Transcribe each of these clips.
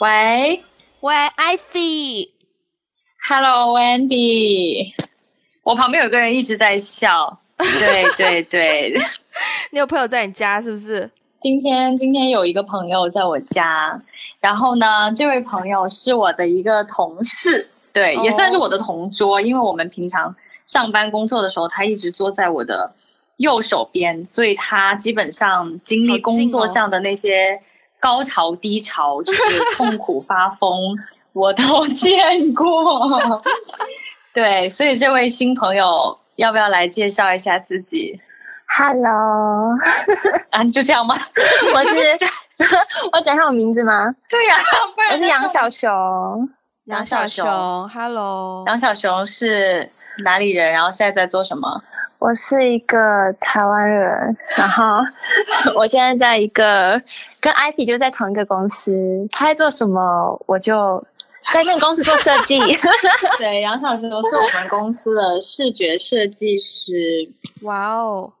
喂喂，Ivy。，Hello，Wendy。我旁边有个人一直在笑。对对对，你有朋友在你家是不是？今天今天有一个朋友在我家，然后呢，这位朋友是我的一个同事，对，哦也算是我的同桌，因为我们平常上班工作的时候，他一直坐在我的右手边，所以他基本上经历工作哦上的那些高潮低潮，就是痛苦发疯，我都 见过。对，所以这位新朋友要不要来介绍一下自己？Hello，啊，就这样吗？我是 我讲一下我名字吗？对呀、不然我是杨小熊，杨小杨小熊，Hello。杨小熊是哪里人？然后现在在做什么？我是一个台湾人，然后 我现在在一个跟 IP 就在同一个公司，他在做什么，我就 在那个公司做设计。对，杨小熊是我们公司的视觉设计师。哇哦，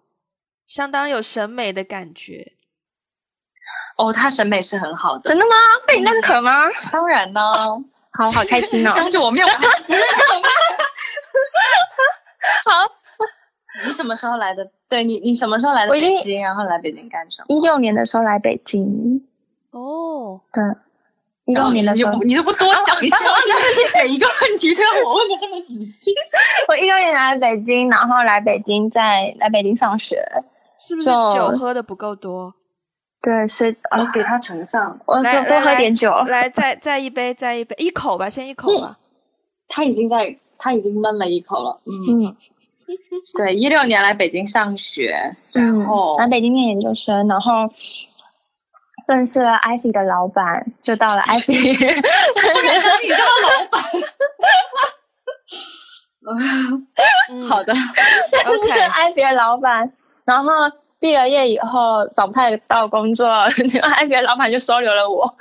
相当有审美的感觉。哦，他审美是很好的，真的吗？被你认可吗？当然呢。好好开心哦！当着我面，我不认可吗？好，你什么时候来的？对你，你什么时候来的北京？然后来北京干什么？一六年的时候来北京，哦，对，一六年的时候，你都不多讲一些，就是每一个问题都要我问的这么仔细。我一六年来北京，然后来北京再来北京上学，是不是酒喝的不够多？对，所以呃，给他盛上，来我就多喝点酒。来，再再一杯，再一杯，一口吧，先一口吧。他已经在，他已经闷了一口了。嗯，嗯 对，一六年来北京上学，然嗯后，来北京念研究生，然后认识了 Ivy 的老板，就到了 Ivy。你当老板。嗯好的，认识了，OK，Ivy 的老板，然后毕了业以后找不太到工作，结果 Ivy 的老板就收留了我，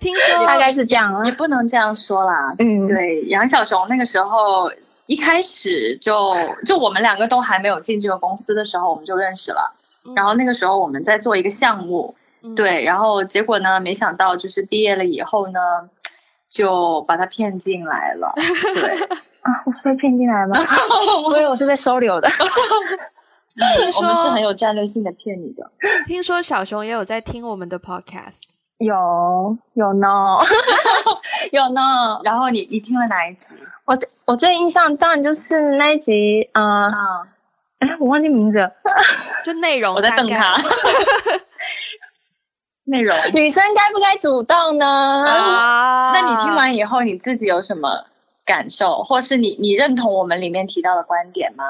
听说大概是这样啊也。不能这样说啦。嗯，对，杨小熊那个时候一开始就就我们两个都还没有进这个公司的时候，我们就认识了。然后那个时候我们在做一个项目，嗯对，然后结果呢，没想到就是毕业了以后呢，就把他骗进来了。对，啊，我是被骗进来吗？所以我是被收留的。听我们是很有战略性的骗你的。听说小熊也有在听我们的 Podcast，有有呢，有呢。然后你你听了哪一集我我最印象当然就是那一集，啊？哎，我忘记名字了。就内容我在瞪他。内容。女生该不该主动呢？啊。那你听完以后，你自己有什么感受，或是你你认同我们里面提到的观点吗？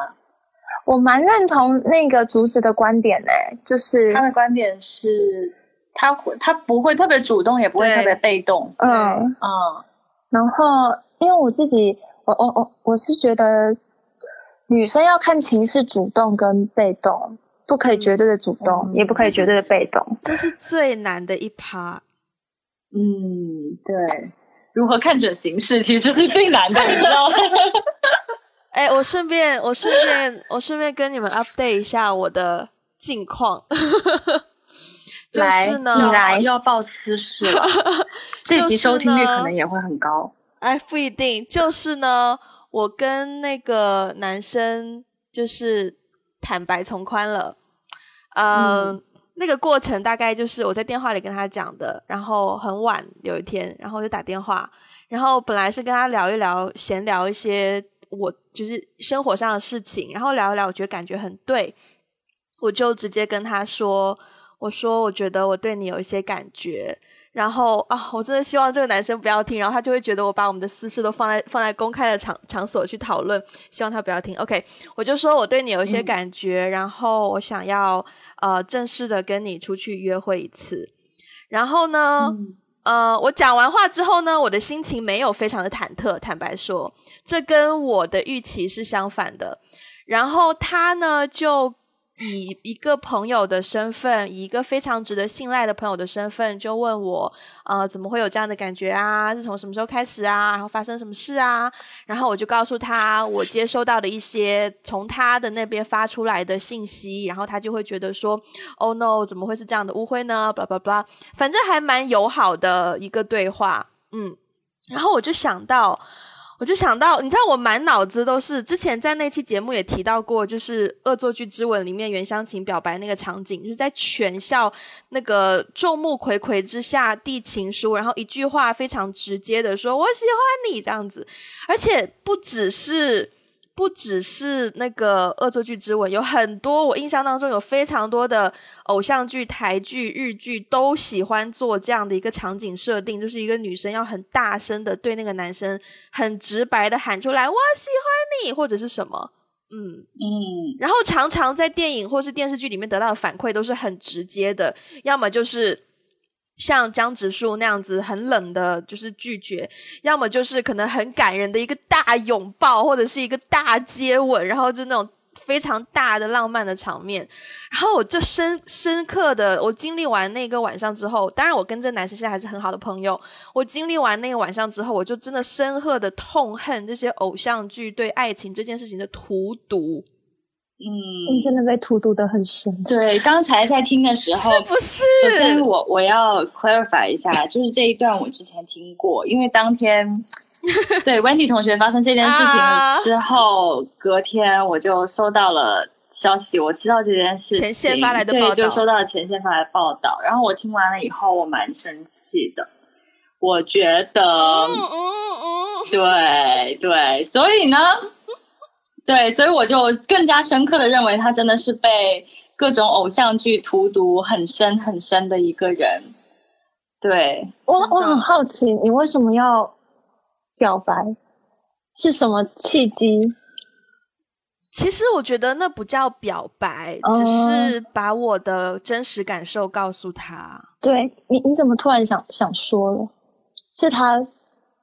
我蛮认同那个竹子的观点诶、就是他的观点是，他会他不会特别主动，也不会特别被动。嗯，嗯，然后因为我自己，我我我我是觉得女生要看情是主动跟被动，不可以绝对的主动，嗯也不可以绝对的被动。这是最难的一趴。嗯，对，如何看准形势其实是最难的，你知道吗？哎，我顺便，我顺便，我顺便跟你们 update 一下我的近况。就来是呢，你来又要报私事了，这集收听率可能也会很高。哎，不一定。就是呢，我跟那个男生就是坦白从宽了。呃、嗯那个过程大概就是我在电话里跟他讲的，然后很晚有一天，然后就打电话，然后本来是跟他聊一聊，闲聊一些我就是生活上的事情，然后聊一聊，我觉得感觉很对，我就直接跟他说，我说我觉得我对你有一些感觉，然后啊，我真的希望这个男生不要听，然后他就会觉得我把我们的私事都放在放在公开的场场所去讨论，希望他不要听。OK，我就说我对你有一些嗯感觉，然后我想要呃正式的跟你出去约会一次。然后呢，嗯呃，我讲完话之后呢，我的心情没有非常的忐忑，坦白说，这跟我的预期是相反的。然后他呢就以一个朋友的身份，以一个非常值得信赖的朋友的身份，就问我，呃，怎么会有这样的感觉啊？是从什么时候开始啊？然后发生什么事啊？然后我就告诉他我接收到的一些从他的那边发出来的信息，然后他就会觉得说，Oh no，怎么会是这样的误会呢？巴拉巴拉，反正还蛮友好的一个对话，嗯，然后我就想到。我就想到，你知道我满脑子都是之前在那期节目也提到过，就是《恶作剧之吻》里面袁湘琴表白那个场景，就是在全校那个众目睽睽之下递情书，然后一句话非常直接的说“我喜欢你”这样子，而且不只是。不只是那个恶作剧之吻，有很多我印象当中有非常多的偶像剧、台剧、日剧都喜欢做这样的一个场景设定，就是一个女生要很大声的对那个男生很直白的喊出来“我喜欢你”或者是什么，嗯嗯，然后常常在电影或是电视剧里面得到的反馈都是很直接的，要么就是。像江直树那样子很冷的，就是拒绝；要么就是可能很感人的一个大拥抱，或者是一个大接吻，然后就那种非常大的浪漫的场面。然后我就深深刻的，我经历完那个晚上之后，当然我跟这男生现在还是很好的朋友。我经历完那个晚上之后，我就真的深刻的痛恨这些偶像剧对爱情这件事情的荼毒。嗯，你真的被荼毒的很深。对，刚才在听的时候，是不是？首先，我我要 clarify 一下，就是这一段我之前听过，因为当天 对 Wendy 同学发生这件事情之后，隔天我就收到了消息，我知道这件事情，前线发来的报道，就收到了前线发来的报道。然后我听完了以后，我蛮生气的，我觉得，嗯嗯嗯，对对，所以呢。对，所以我就更加深刻的认为他真的是被各种偶像剧荼毒很深很深的一个人。对我，我很好奇，你为什么要表白？是什么契机？其实我觉得那不叫表白，只是把我的真实感受告诉他。对你，你怎么突然想想说了？是他，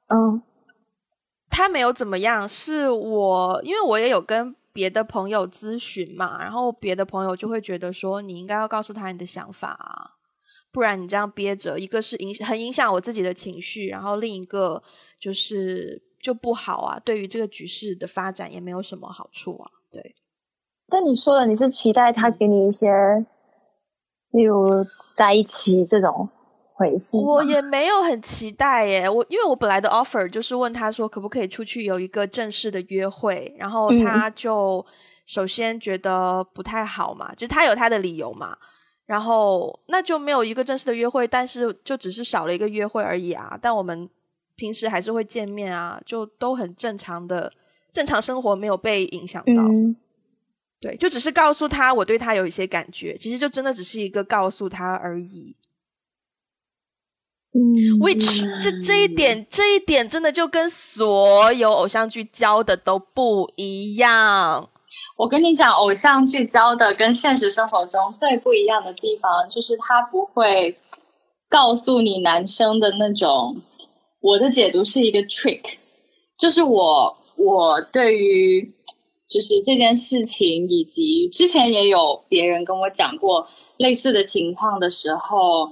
嗯。他没有怎么样，是我，因为我也有跟别的朋友咨询嘛，然后别的朋友就会觉得说，你应该要告诉他你的想法啊，不然你这样憋着，一个是影很影响我自己的情绪，然后另一个就是就不好啊，对于这个局势的发展也没有什么好处啊。对，但你说的你是期待他给你一些，例如在一起这种。我也没有很期待耶，我因为我本来的 offer 就是问他说可不可以出去有一个正式的约会，然后他就首先觉得不太好嘛，就他有他的理由嘛，然后那就没有一个正式的约会，但是就只是少了一个约会而已啊，但我们平时还是会见面啊，就都很正常的正常生活没有被影响到，对，就只是告诉他我对他有一些感觉，其实就真的只是一个告诉他而已。Which 这这一点这一点真的就跟所有偶像剧教的都不一样。我跟你讲，偶像剧教的跟现实生活中最不一样的地方，就是他不会告诉你男生的那种。我的解读是一个 trick，就是我我对于就是这件事情，以及之前也有别人跟我讲过类似的情况的时候。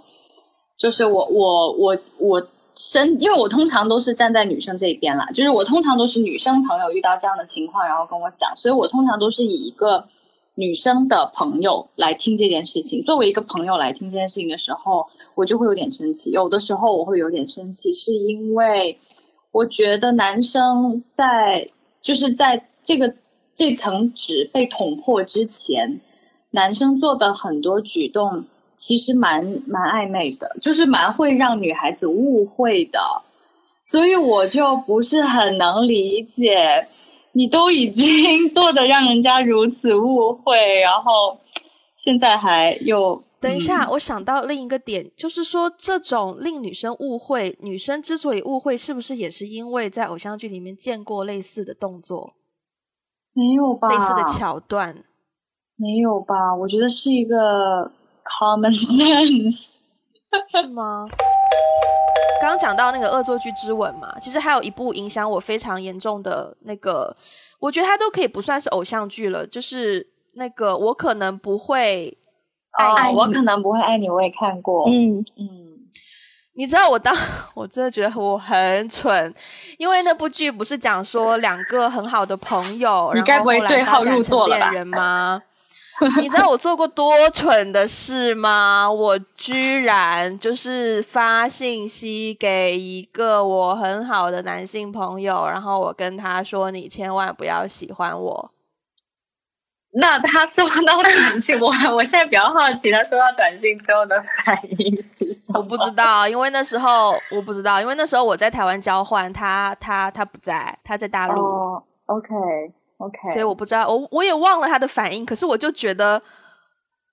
就是我我我我身，因为我通常都是站在女生这边啦。就是我通常都是女生朋友遇到这样的情况，然后跟我讲，所以我通常都是以一个女生的朋友来听这件事情。作为一个朋友来听这件事情的时候，我就会有点生气。有的时候我会有点生气，是因为我觉得男生在就是在这个这层纸被捅破之前，男生做的很多举动。其实蛮蛮暧昧的，就是蛮会让女孩子误会的，所以我就不是很能理解，你都已经 做的让人家如此误会，然后现在还又等一下，我想到另一个点，就是说这种令女生误会，女生之所以误会，是不是也是因为在偶像剧里面见过类似的动作？没有吧？类似的桥段没有吧？我觉得是一个。Common sense 是吗？刚刚讲到那个恶作剧之吻嘛，其实还有一部影响我非常严重的那个，我觉得它都可以不算是偶像剧了，就是那个我可能不会哦爱，你。我可能不会爱你，我也看过。嗯，嗯，你知道我当 我真的觉得我很蠢，因为那部剧不是讲说两个很好的朋友，然后你该不会后来对号发展成入座了吧恋人吗？你知道我做过多蠢的事吗？我居然就是发信息给一个我很好的男性朋友，然后我跟他说：“你千万不要喜欢我。那他收到短信，我我现在比较好奇，他收到短信之后的反应是什”么？我不知道，因为那时候我不知道，因为那时候我在台湾交换，他他他不在，他在大陆。哦，OK OK，所以我不知道，我我也忘了他的反应。可是我就觉得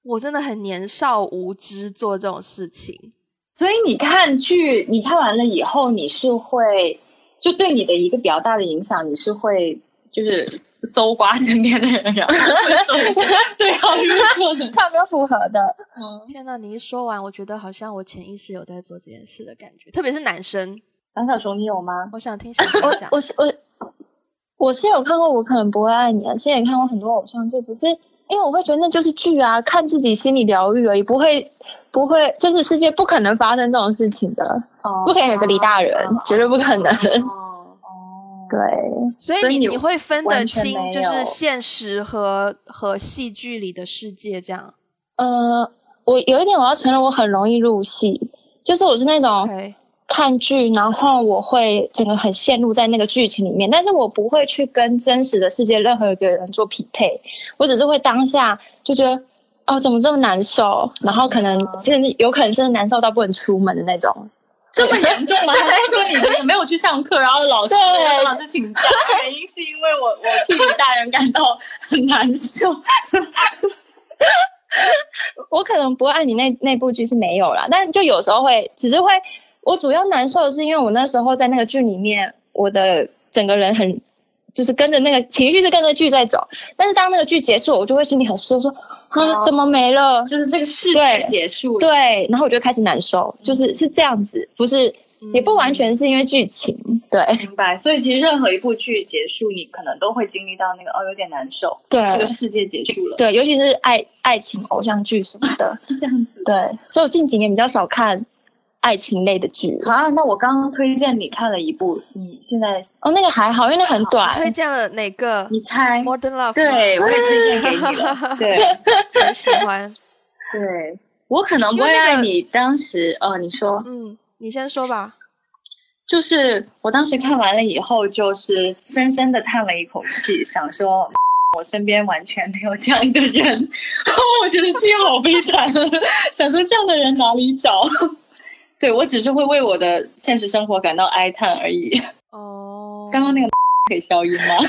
我真的很年少无知做这种事情。所以你看剧，你看完了以后，你是会就对你的一个比较大的影响，你是会就是搜刮身边的人，然 后对号入座的。看有没有符合的。天呐，你一说完，我觉得好像我潜意识有在做这件事的感觉，特别是男生。梁小熊，你有吗？我想听小熊讲我。我是我我是有看过，我可能不会爱你啊。之前也看过很多偶像剧，只是因为我会觉得那就是剧啊，看自己心理疗愈而已，不会不会，真实世界不可能发生这种事情的，哦不可能有个李大人，绝对不可能。哦哦，对，所以你所以你你会分得清，就是现实和和戏剧里的世界这样。呃，我有一点我要承认，我很容易入戏，就是我是那种看剧，然后我会整个很陷入在那个剧情里面，但是我不会去跟真实的世界任何一个人做匹配，我只是会当下就觉得哦，怎么这么难受，然后可能甚至有可能是难受到不能出门的那种。这么严重吗？还是说你没有去上课，然后老师对老师请假，原因是因为我我替你大人感到很难受。我可能不会爱你那那部剧是没有啦，但就有时候会，只是会，我主要难受的是因为我那时候在那个剧里面，我的整个人很就是跟着那个情绪是跟着剧在走，但是当那个剧结束，我就会心里很失落，说啊哦怎么没了？就是这个事对界结束了，对，然后我就开始难受，就是是这样子，不是也不完全是因为剧情，对明白。所以其实任何一部剧结束，你可能都会经历到那个哦，有点难受，对这个世界结束了，对，尤其是爱爱情偶像剧什么的，这样子。对，所以我近几年比较少看爱情类的剧。啊，那我刚刚推荐你看了一部，你现在哦，那个还好，因为那很短。推荐了哪个你猜？？Modern Love。对，我也推荐给你了。对很喜欢。对，我可能不会爱你。当时，呃，你说，嗯，你先说吧。就是我当时看完了以后，就是深深的叹了一口气，想说。我身边完全没有这样的人，我觉得自己好悲惨，想说这样的人哪里找？对我只是会为我的现实生活感到哀叹而已。哦，刚刚那个 可以消音吗？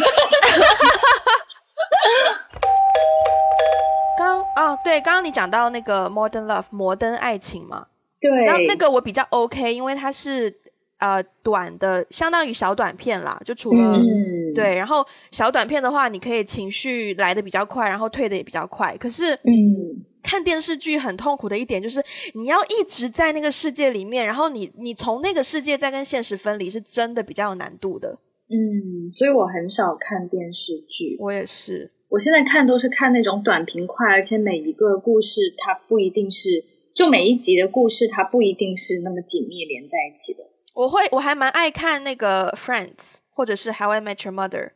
刚哦，对，刚刚你讲到那个 Modern Love 摩登爱情嘛，对然后那个我比较 OK，因为它是呃短的，相当于小短片啦，就除了、嗯，对，然后小短片的话，你可以情绪来的比较快，然后退的也比较快。可是嗯，看电视剧很痛苦的一点就是，你要一直在那个世界里面，然后你你从那个世界再跟现实分离，是真的比较有难度的。嗯，所以我很少看电视剧。我也是，我现在看都是看那种短平快，而且每一个故事它不一定是，就每一集的故事它不一定是那么紧密连在一起的。我会我还蛮爱看那个 Friends 或者是 How I Met Your Mother，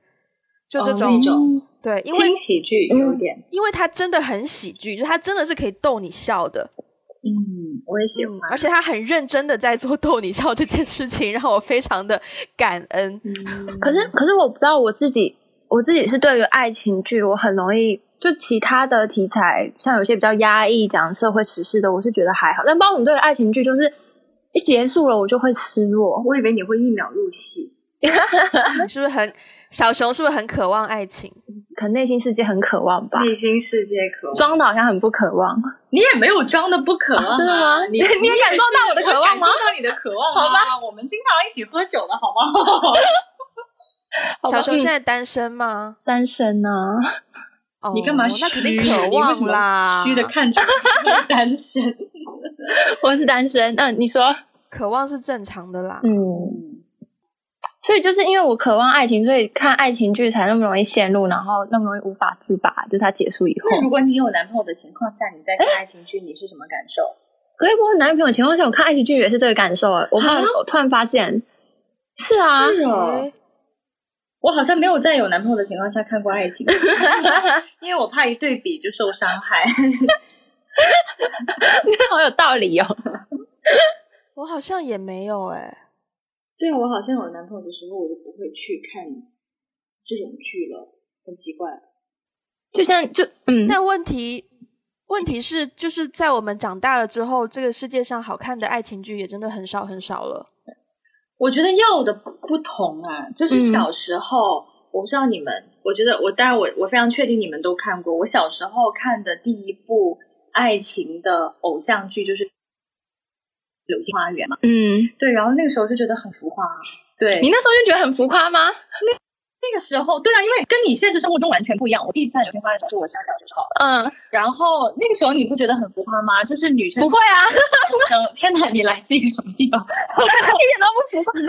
就这哦种、对，因为喜剧有点，因为它真的很喜剧，就它真的是可以逗你笑的，嗯，我也喜欢嗯，。而且他很认真的在做逗你笑这件事情，让我非常的感恩。嗯可是，可是我不知道我自己，我自己是对于爱情剧，我很容易就其他的题材，像有些比较压抑讲社会时事的，我是觉得还好。但包括对于爱情剧，就是一结束了，我就会失落。我以为你会一秒入戏，你 是不是很小熊？是不是很渴望爱情？可能内心世界很渴望吧，内心世界渴望。装的好像很不渴望。你也没有装的不渴望、啊真的吗你你也感受到我的渴望吗我感受到你的渴望、啊，好吧，我们经常一起喝酒的好吗？好小熊嗯现在单身吗？单身呢、哦，你干嘛虚？那肯定渴你为什望么啦，虚的看出来是单身。我是单身。嗯、你说，渴望是正常的啦。嗯，所以就是因为我渴望爱情，所以看爱情剧才那么容易陷入，然后那么容易无法自拔。就是它结束以后，那如果你有男朋友的情况下，你在看爱情剧，你是什么感受？可是我有男朋友的情况下，我看爱情剧也是这个感受。我怕我突然发现，是啊，是哦。我好像没有在有男朋友的情况下看过爱情，因为我怕一对比就受伤害。你好有道理哦。我好像也没有哎。对啊，我好像有男朋友的时候，我就不会去看这种剧了，很奇怪。就像就嗯，但问题问题是，就是在我们长大了之后，这个世界上好看的爱情剧也真的很少很少了。我觉得要的不同啊，就是小时候，我不知道你们，我觉得我当然我我非常确定你们都看过。我小时候看的第一部爱情的偶像剧就是《流星花园》嘛，嗯，对，然后那个时候就觉得很浮夸，对你那时候就觉得很浮夸吗？那。那个时候，对啊，因为跟你现实生活中完全不一样。我第一次看《流星花园》的时候是我上小学时候，嗯，然后那个时候你不觉得很浮夸吗？就是女生不会啊，天哪，你来自于什么地方？一点都不浮夸，不是，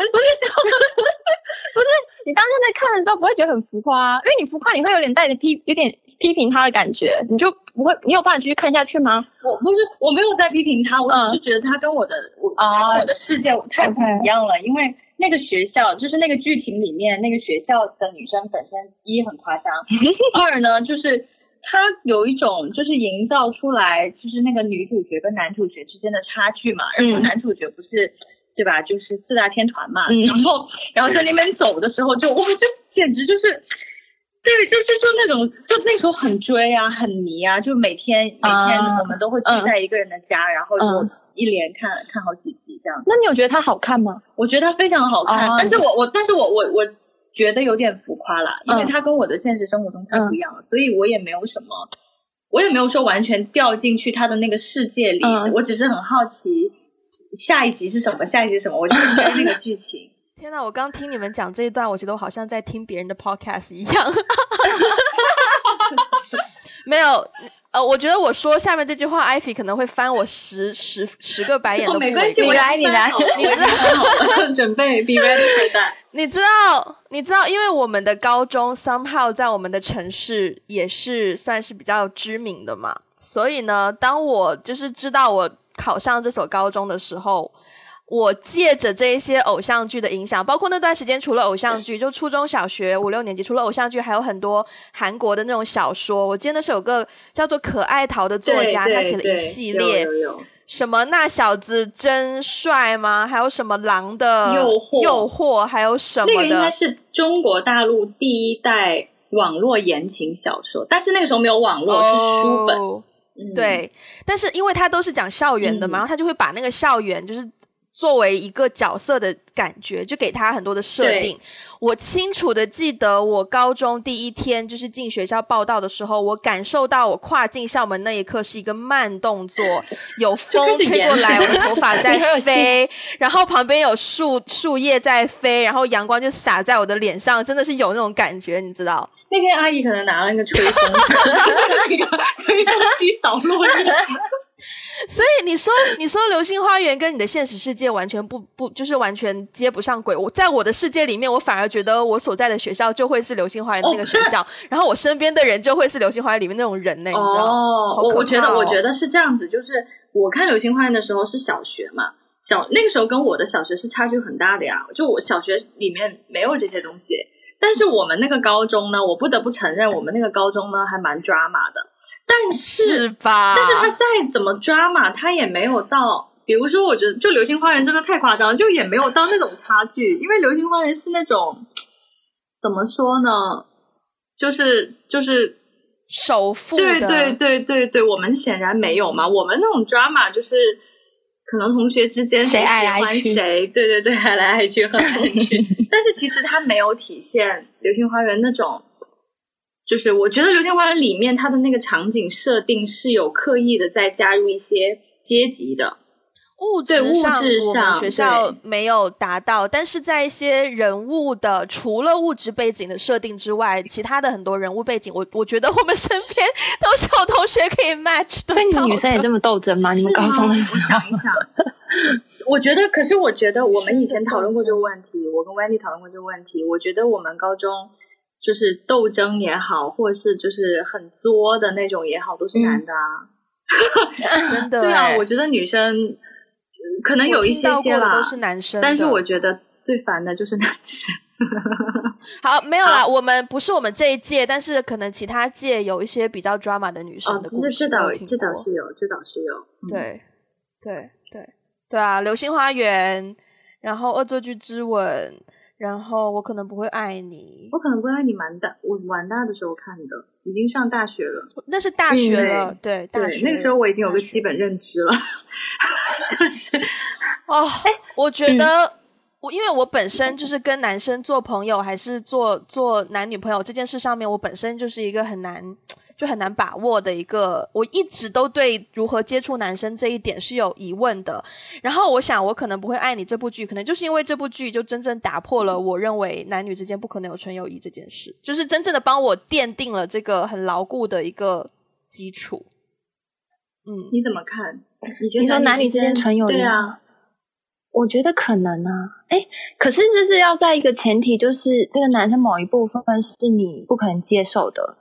不是，你当时在看的时候不会觉得很浮夸，因为你浮夸你会有点带着批，有点批评他的感觉，你就不会，你有办法继续看下去吗？我不是，我没有在批评他，我只是觉得他跟我的我啊我的世界太不一样了，因为。那个学校就是那个剧情里面那个学校的女生本身一很夸张，二呢就是她有一种就是营造出来就是那个女主角跟男主角之间的差距嘛，然后男主角不是对吧？就是四大天团嘛，然后然后在那边走的时候就 哇就简直就是对就是就那种就那时候很追啊很迷啊，就每天每天我们都会聚在一个人的家，然后就。一连看看好几集这样，那你有觉得它好看吗？我觉得它非常好看，但是我我但是我我我觉得有点浮夸啦，因为它跟我的现实生活中太不一样了，所以我也没有什么，我也没有说完全掉进去他的那个世界里，我只是很好奇下一集是什么，下一集是什么，我就追那个剧情。天呐，我刚听你们讲这一段，我觉得我好像在听别人的 podcast 一样，没有。呃，我觉得我说下面这句话，艾菲可能会翻我十十十个白眼都不没关系，你来，你来，你知道，准备 be ready for that。你知道，你知道，因为我们的高中 somehow 在我们的城市也是算是比较知名的嘛，所以呢，当我就是知道我考上这所高中的时候。我借着这一些偶像剧的影响，包括那段时间，除了偶像剧，就初中小学五六年级，除了偶像剧，还有很多韩国的那种小说。我记得那是有个叫做可爱桃的作家，他写了一系列，什么那小子真帅吗？还有什么狼的诱惑，诱惑，还有什么的？那个应该是中国大陆第一代网络言情小说，但是那个时候没有网络，是书本。对，但是因为他都是讲校园的嘛，然后他就会把那个校园就是。作为一个角色的感觉，就给他很多的设定。我清楚的记得，我高中第一天就是进学校报道的时候，我感受到我跨进校门那一刻是一个慢动作，有风吹过来，我的头发在 飞，然后旁边有树树叶在飞，然后阳光就洒在我的脸上，真的是有那种感觉，你知道？那天阿姨可能拿了那个吹风，那个吹风机扫落叶。所以你说，你说《流星花园》跟你的现实世界完全不不，就是完全接不上轨。我在我的世界里面，我反而觉得我所在的学校就会是《流星花园》那个学校，然后我身边的人就会是《流星花园》里面那种人呢。你知道？哦，我我觉得我觉得是这样子，就是我看《流星花园》的时候是小学嘛，小那个时候跟我的小学是差距很大的呀。就我小学里面没有这些东西，但是我们那个高中呢，我不得不承认，我们那个高中呢还蛮抓马的。但是吧？但是他再怎么抓嘛，他也没有到。比如说，我觉得就《流星花园》真的太夸张，就也没有到那种差距。因为《流星花园》是那种 怎么说呢？就是就是首富。对对对对对，我们显然没有嘛。我们那种抓马就是可能同学之间谁爱来谁，对对对，爱 来爱去恨来恨去。但是其实他没有体现《流星花园》那种。就是我觉得《流星花园》里面它的那个场景设定是有刻意的在加入一些阶级的物质上，我们学校没有达到，但是在一些人物的除了物质背景的设定之外，其他的很多人物背景，我我觉得我们身边 都是有同学可以 match 的。所以你女生也这么斗争吗？你们高中的时候？我想一想，我觉得，可是我觉得我们以前讨论过这个问题，我跟 Wendy 讨论过这个问题。我觉得我们高中就是斗争也好，或者是就是很作的那种也好，都是男的啊。真的对啊，欸我觉得女生嗯可能有我一听到过的些些啦，都是男生，但是我觉得最烦的就是男生。好没有啦，我们不是我们这一届，但是可能其他届有一些比较 drama 的女生哦，的故事，这这倒这倒是有，这倒是有。嗯，对，对，对，对啊，《流星花园》，然后《恶作剧之吻》，然后我可能不会爱你，我可能不会爱你蛮大，我蛮大的时候看的，已经上大学了。那是大学嗯了，对，大对，学那个时候我已经有个基本认知了，就是哦，我觉嗯得。我因为我本身就是跟男生做朋友，还是做做男女朋友这件事上面，我本身就是一个很难就很难把握的一个，我一直都对如何接触男生这一点是有疑问的。然后我想，我可能不会爱你这部剧，可能就是因为这部剧就真正打破了我认为男女之间不可能有纯友谊这件事，就是真正的帮我奠定了这个很牢固的一个基础。嗯，你怎么看？你觉得你说男女之间纯友谊对啊，我觉得可能啊，哎，可是这是要在一个前提，就是这个男生某一部分是你不可能接受的。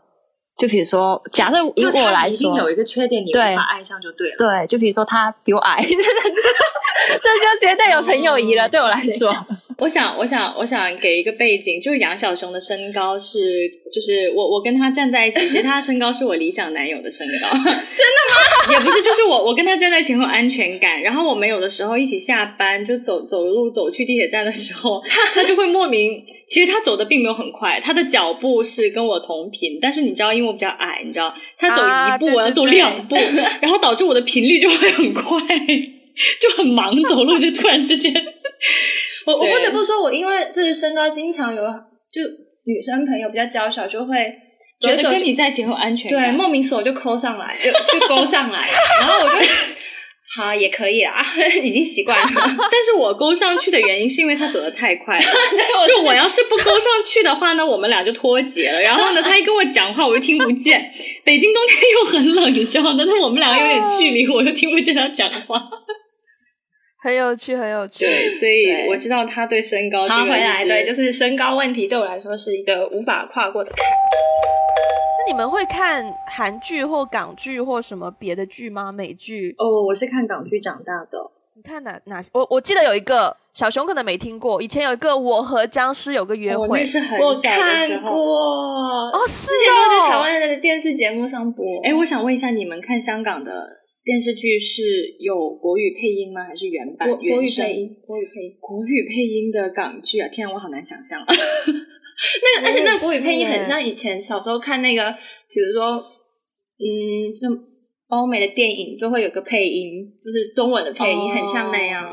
就比如说，假设以我来说，有一个缺点，你无对法爱上就对了。对，就比如说他比我矮，这就绝对有纯友谊了。对我来说，我想，我想，我想给一个背景，就是杨小熊的身高是，就是我我跟他站在一起，其实他身高是我理想男友的身高，真的吗？也不是，就是我我跟他站在一起很有安全感，然后我们有的时候一起下班就走走路走去地铁站的时候，他就会莫名，其实他走的并没有很快，他的脚步是跟我同频，但是你知道，因为我比较矮，你知道，他走一步、啊我要走两步，然后导致我的频率就会很快，就很忙，走路就突然之间。我我不得不说，我因为这个身高，经常有就女生朋友比较娇小，就会觉得跟你在一起很有安全感。对，莫名手就抠上来，就就勾上来，然后我就好也可以啦，已经习惯了。但是我勾上去的原因是因为他走的太快了。就我要是不勾上去的话呢，我们俩就脱节了。然后呢，他一跟我讲话，我又听不见。北京冬天又很冷，你知道的，那我们两个有点距离，我又听不见他讲话。很有趣，很有趣。对，所以我知道他对身高这好，个回来，对，就是身高问题对我来说是一个无法跨过的坎。那你们会看韩剧或港剧或什么别的剧吗？美剧？哦，我是看港剧长大的。你看哪哪些？我我记得有一个小熊可能没听过，以前有一个《我和僵尸有个约会哦那》是很我小的时看候。过，哦，是之前都在台哦，湾的电视节目上播。哎，我想问一下，你们看香港的电视剧是有国语配音吗？还是原版？国国语配音，国语配音。国语配音的港剧啊！天啊，我好难想象。那个，而且那个国语配音很像以前小时候看那个，比如说，嗯，就欧美的电影就会有个配音，就是中文的配音，很像那样。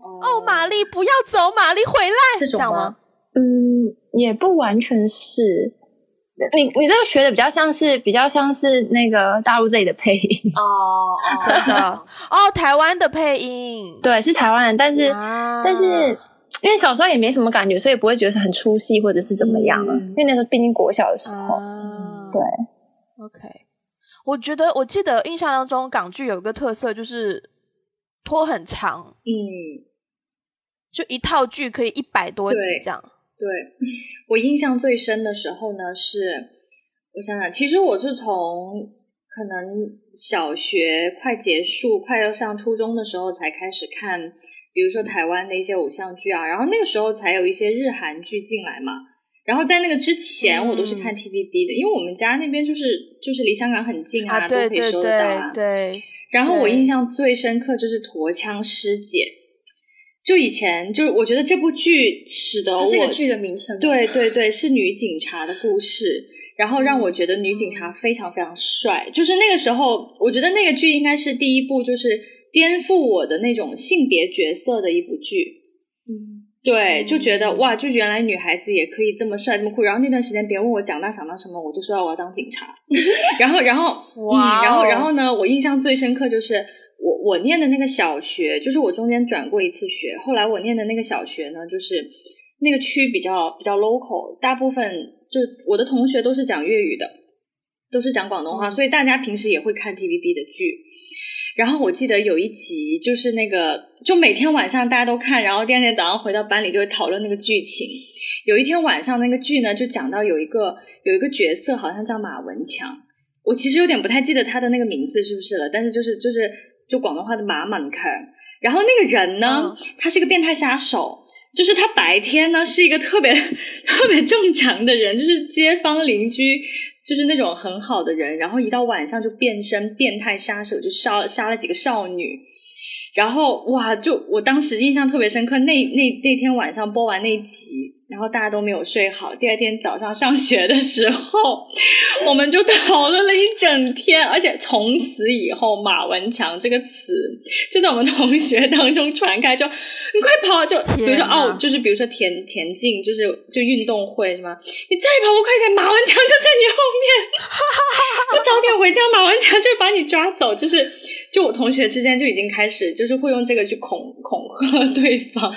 哦，玛丽不要走，玛丽回来，这种吗这样吗？嗯，也不完全是。你你这个学的比较像是比较像是那个大陆这里的配音，哦 真的。哦，台湾的配音，对，是台湾人，但是、啊。但是因为小时候也没什么感觉，所以不会觉得是很出戏或者是怎么样啊。嗯。因为那时候毕竟国小的时候，啊，对，，OK。我觉得我记得印象当中港剧有一个特色就是拖很长，嗯，就一套剧可以一百多集这样。对我印象最深的时候呢，是我想想，其实我是从可能小学快结束、快要上初中的时候才开始看，比如说台湾的一些偶像剧啊，然后那个时候才有一些日韩剧进来嘛。然后在那个之前，我都是看嗯 TVB 的，因为我们家那边就是就是离香港很近啊，都可以收得到啊。对对，然后我印象最深刻就是《驼枪师姐》，就以前就是我觉得这部剧使得我剧的名称对对对，是女警察的故事，然后让我觉得女警察非常非常帅。就是那个时候，我觉得那个剧应该是第一部，就是颠覆我的那种性别角色的一部剧。嗯，对，就觉得嗯哇，就原来女孩子也可以这么帅这么酷。然后那段时间，别人问我长大想当什么，我就说我要当警察。然后，然后，哇嗯，然后，哦然后呢，我印象最深刻就是我我念的那个小学，就是我中间转过一次学，后来我念的那个小学呢，就是那个区比较比较 local，大部分就我的同学都是讲粤语的，都是讲广东话，嗯所以大家平时也会看 TVB 的剧。然后我记得有一集就是那个，就每天晚上大家都看，然后第二天早上回到班里就会讨论那个剧情。有一天晚上那个剧呢，就讲到有一个有一个角色好像叫马文强，我其实有点不太记得他的那个名字是不是了，但是就是就是就广东话的马满坑。然后那个人呢，他是个变态杀手，就是他白天呢是一个特别 特别正常的人，就是街坊邻居。就是那种很好的人，然后一到晚上就变身变态杀手，就杀杀了几个少女，然后哇，就我当时印象特别深刻。那那那天晚上播完那集，然后大家都没有睡好。第二天早上上学的时候，我们就讨论了一整天，而且从此以后，马文强这个词就在我们同学当中传开，就。你快跑！就比如说哦，就是比如说田田径，就是就运动会是吗？你再跑不快点，马文强就在你后面。不早点回家，马文强就把你抓走。就是就我同学之间就已经开始，就是会用这个去恐恐吓对方，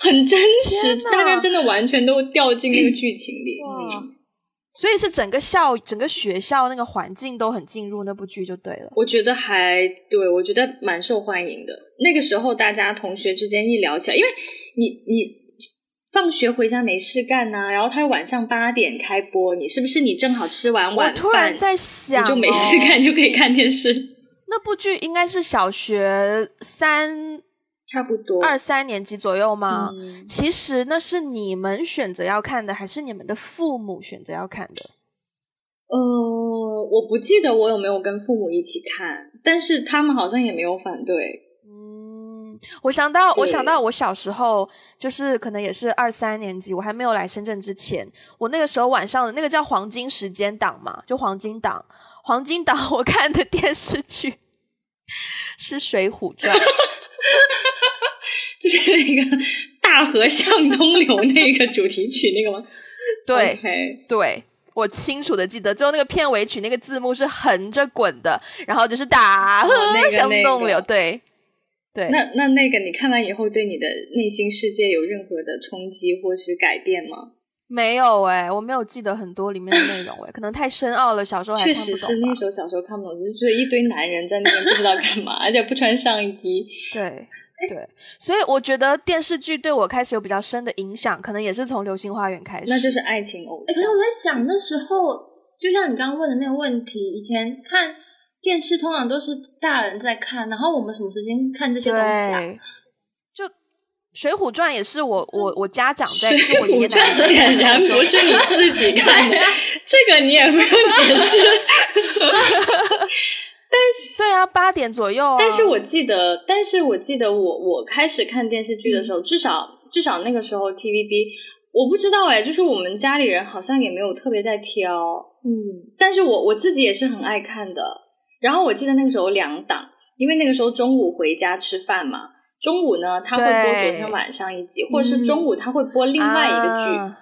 很真实，大家真的完全都掉进那个剧情里。所以是整个校、整个学校那个环境都很进入那部剧就对了。我觉得还对，我觉得蛮受欢迎的。那个时候大家同学之间一聊起来，因为你你放学回家没事干呐，然后他晚上八点开播，你是不是你正好吃完晚饭，突然在想，就没事干就可以看电视。那部剧应该是小学三。差不多二三年级左右吗？其实那是你们选择要看的，还是你们的父母选择要看的？呃，我不记得我有没有跟父母一起看，但是他们好像也没有反对。嗯，我想到，我想到我小时候，就是可能也是二三年级，我还没有来深圳之前，我那个时候晚上的那个叫黄金时间档嘛，就黄金档，黄金档我看的电视剧是《水浒传》。就是那个大河向东流 那个主题曲那个吗？对，对我清楚的记得，最后那个片尾曲那个字幕是横着滚的，然后就是大河向东流。对，对。那那那个你看完以后，对你的内心世界有任何的冲击或是改变吗？没有哎，我没有记得很多里面的内容哎，可能太深奥了，小时候还看不懂。确实是那时候小时候看不懂，就是觉得一堆男人在那边不知道干嘛，而且不穿上衣。对。对，所以我觉得电视剧对我开始有比较深的影响，可能也是从《流星花园》开始。那就是爱情偶像。可是我在想，那时候就像你刚刚问的那个问题，以前看电视通常都是大人在看，然后我们什么时间看这些东西啊？就《水浒传》也是我我我家长在做，我爷爷奶奶显然不是你自己看的，这个你也不用解释。但是对啊，八点左右啊。但是我记得，但是我记得我我开始看电视剧的时候，至少至少那个时候 TVB，我不知道哎，就是我们家里人好像也没有特别在挑，嗯。但是我我自己也是很爱看的。然后我记得那个时候两档，因为那个时候中午回家吃饭嘛，中午呢他会播昨天晚上一集，或者是中午他会播另外一个剧，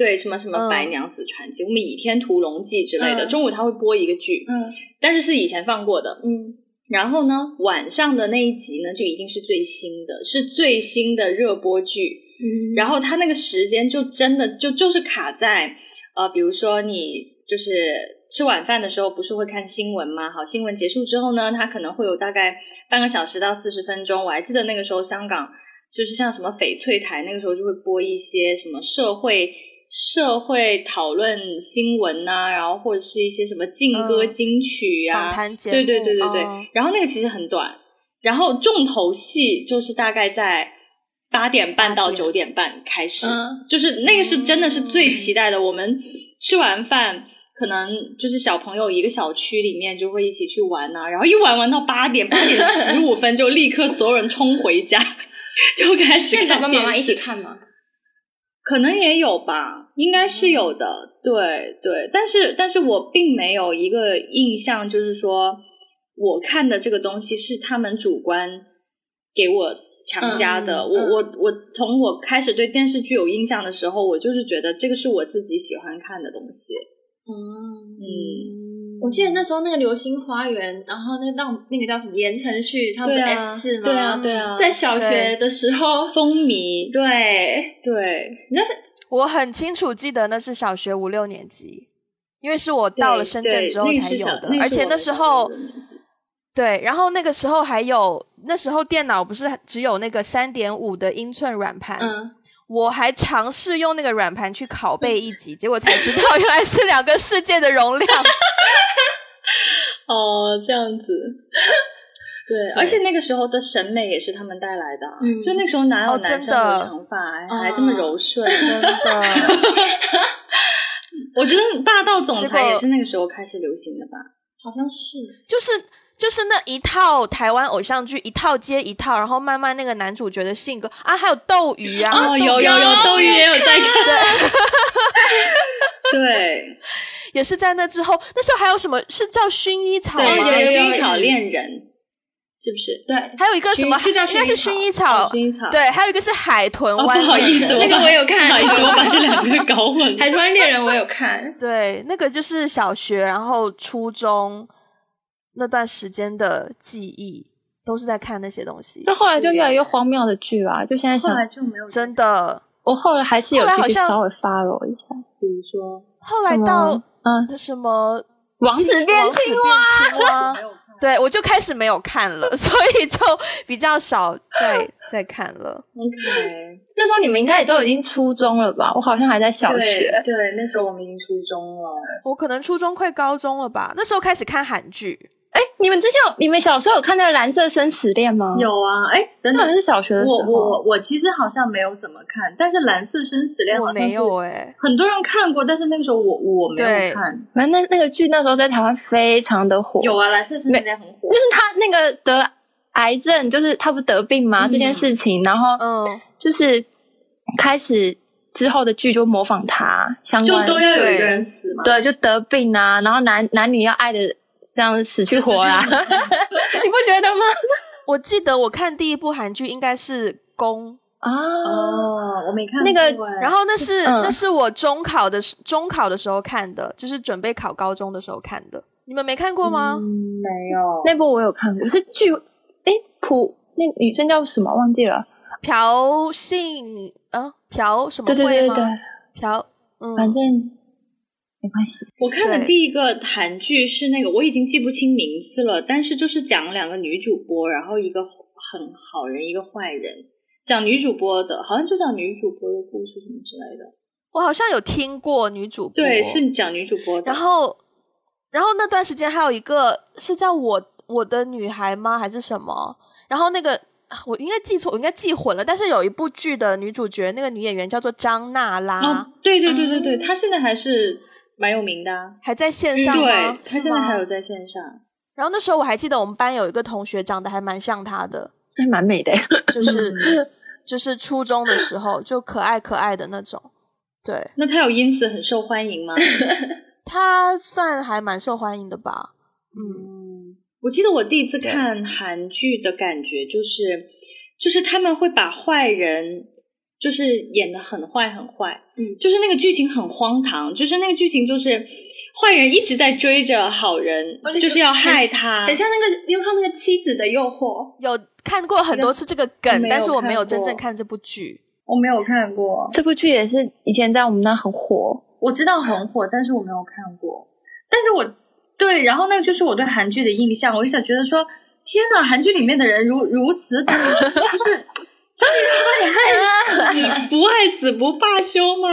对，什么什么《白娘子传奇》、《我们倚天屠龙记》之类的，中午他会播一个剧，嗯。但是是以前放过的，嗯，然后呢，晚上的那一集呢，就一定是最新的，是最新的热播剧，嗯，然后他那个时间就真的就就是卡在，呃，比如说你就是吃晚饭的时候，不是会看新闻吗？好，新闻结束之后呢，它可能会有大概半个小时到四十分钟，我还记得那个时候香港就是像什么翡翠台，那个时候就会播一些什么社会。社会讨论新闻呐，然后或者是一些什么劲歌金曲啊，访谈节目，对对对对对。然后那个其实很短，然后重头戏就是大概在八点半到九点半开始，就是那个是真的是最期待的。我们吃完饭，可能就是小朋友一个小区里面就会一起去玩呐，然后一玩玩到八点，八点十五分就立刻所有人冲回家，就开始跟爸爸妈妈一起看吗？可能也有吧，应该是有的，对对，但是但是我并没有一个印象，就是说我看的这个东西是他们主观给我强加的。我我我从我开始对电视剧有印象的时候，我就是觉得这个是我自己喜欢看的东西。嗯。我记得那时候那个《流星花园》，然后那那那个叫什么言承旭，他们 F 四嘛，对啊对啊，在小学的时候风靡，对对，那是我很清楚记得那是小学五六年级，因为是我到了深圳之后才有的，而且那时候对，然后那个时候还有，那时候电脑不是只有那个三点五的英寸软盘，嗯，我还尝试用那个软盘去拷贝一集，结果才知道 原来是两个世界的容量。哦，这样子。对，而且那个时候的审美也是他们带来的啊，嗯就那时候哪有哦男生留长发还还这么柔顺？真的，我觉得霸道总裁也是那个时候开始流行的吧？好像是就是就是那一套台湾偶像剧，一套接一套，然后慢慢那个男主角的性格啊，还有斗鱼啊，哦，有有有，啊斗鱼也有在看。对也是在那之后，那时候还有什么是叫薰衣草对，吗？薰衣草恋人，是不是？对，还有一个什么，就叫应该是薰薰衣草，薰衣草。对，还有一个是海豚哦，湾不好意思，那个我有看不好意思，我把这两个搞混了。海豚湾恋人我有看，对，那个就是小学，然后初中那段时间的记忆，都是在看那些东西就。后来就越来越荒谬的剧啊，就现在想，就没有真的，我后来还是有去后来好像稍微 follow 一下，比如说后来到嗯，什么王子变青蛙，对我就开始没有看了，所以就比较少再再看了。OK，那时候你们应该也都已经初中了吧？我好像还在小对学。对，那时候我们已经初中了。我可能初中快高中了吧，那时候开始看韩剧。哎，你们之前有你们小时候有看那个《蓝色生死恋》吗？，有啊，哎，等等那好像，是小学的时候。我我我我其实好像没有怎么看，但是《蓝色生死恋》我好像没有哎、很多人看过，但是那个时候我我没有看。反正那那个剧那时候在台湾非常的火。有啊，《蓝色生死恋》很火就。是他那个得癌症，就是他不得病吗？嗯这件事情，然后嗯，就是开始之后的剧就模仿他相就关，都要有一对个人死嘛。对，就得病啊，然后男男女要爱的这样死去活来，你不觉得吗？我记得我看第一部韩剧应该是《宫啊，哦，我没看那个然后那是、嗯那是我中考的中考的时候看的，就是准备考高中的时候看的。你们没看过吗？嗯没有。那部我有看过，是剧，哎，朴那女生叫什么忘记了？朴信呃朴什么？对对对，朴嗯，反正没关系。我看的第一个韩剧是那个，我已经记不清名字了，但是就是讲两个女主播，然后一个很好人，一个坏人，讲女主播的，好像就讲女主播的故事什么之类的。我好像有听过女主播，对，是讲女主播的。然后，然后那段时间还有一个是叫我我的女孩吗？还是什么？然后那个我应该记错，我应该记混了。但是有一部剧的女主角，那个女演员叫做张娜拉，哦，对对对对对，她现在还是蛮有名的、啊。还在线上对，吗？她是吗现在还有。在线上。然后那时候我还记得我们班有一个同学长得还蛮像他的，还蛮美的，就是 就是初中的时候就可爱可爱的那种。对，那他有因此很受欢迎吗？他算还蛮受欢迎的吧。嗯，嗯，我记得我第一次看韩剧的感觉就是，就是他们会把坏人就是演的很坏很坏，嗯就是那个剧情很荒唐，就是那个剧情就是坏人一直在追着好人就是要害他，很像那个，你有看那个妻子的诱惑？有看过很多次这个梗，但是我没有真正看这部剧。我没有看过，这部剧也是以前在我们那很火。我知道很火，但是我没有看过。但是我对，然后那个就是我对韩剧的印象，我就想觉得说，天呐，韩剧里面的人如如此的，就是你不爱死不罢休吗？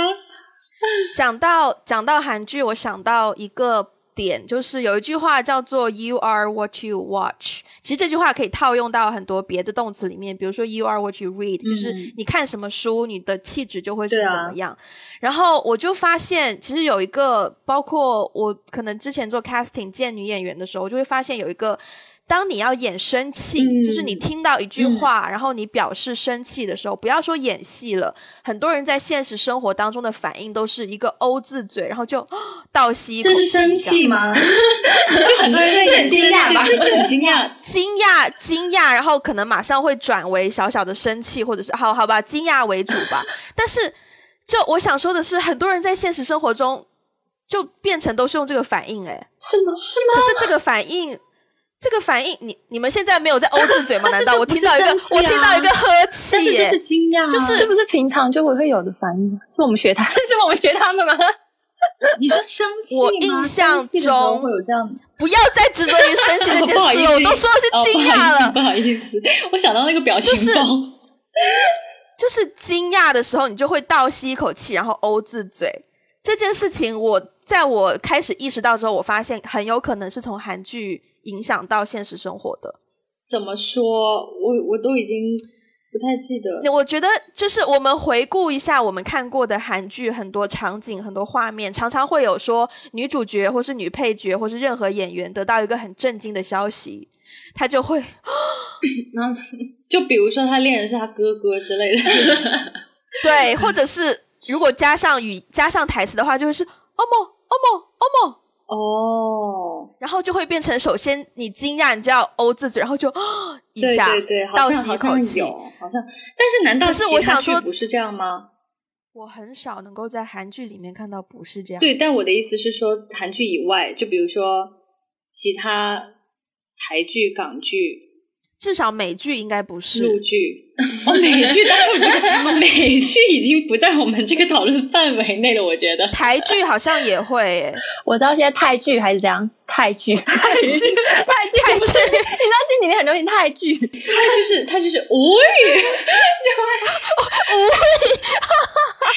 讲到讲到韩剧，我想到一个点，就是有一句话叫做 “You are what you watch”。其实这句话可以套用到很多别的动词里面，比如说 “You are what you read”，、就是你看什么书，你的气质就会是怎么样。然后我就发现，其实有一个，包括我可能之前做 casting 见女演员的时候，我就会发现有一个。当你要演生气，嗯就是你听到一句话，然后你表示生气的时候，不要说演戏了，很多人在现实生活当中的反应都是一个 O 字嘴，然后就 倒吸一口气这是，生气吗？就很多人在演惊讶吧就很惊讶。惊讶、惊讶，然后可能马上会转为小小的生气，或者是好好吧，惊讶为主吧。但是，就我想说的是，很多人在现实生活中就变成都是用这个反应，哎，是吗？是吗？可是这个反应。这个反应，你你们现在没有在欧字嘴吗？难道我听到一个，啊我听到一个呵气耶但是是？惊讶啊，就是这不是平常就会会有的反应吗？是我们学他，是我们学他的吗？你说生气吗？我印象生气的时候中会有这样，不要再执着于生气这件事了，我都说的是惊讶了。哦不好意思，不好意思我想到那个表情就是包。就是惊讶的时候，你就会倒吸一口气，然后欧字嘴。这件事情，我在我开始意识到之后，我发现很有可能是从韩剧影响到现实生活的。怎么说？我我都已经不太记得。我觉得就是我们回顾一下我们看过的韩剧，很多场景、很多画面，常常会有说女主角或是女配角或是任何演员得到一个很震惊的消息，他就会 然后就比如说他恋人是他哥哥之类的，对，或者是如果加上语加上台词的话，就会是 哦莫哦莫哦莫。哦，然后就会变成，首先你惊讶，你就要欧自己，然后就一下倒吸一口气。有，好像。但是难道可是我想说不是这样吗？我很少能够在韩剧里面看到不是这样。对，但我的意思是说，韩剧以外，就比如说其他台剧、港剧、至少美剧应该不陆是。剧。哦，美剧当然不是，美剧已经不在我们这个讨论范围内了。我觉得。台剧好像也会。耶，我知道现在泰剧还是这样，泰剧，泰剧，泰剧，泰剧，你知道近几年很流行泰剧，他就是无语就是，喂，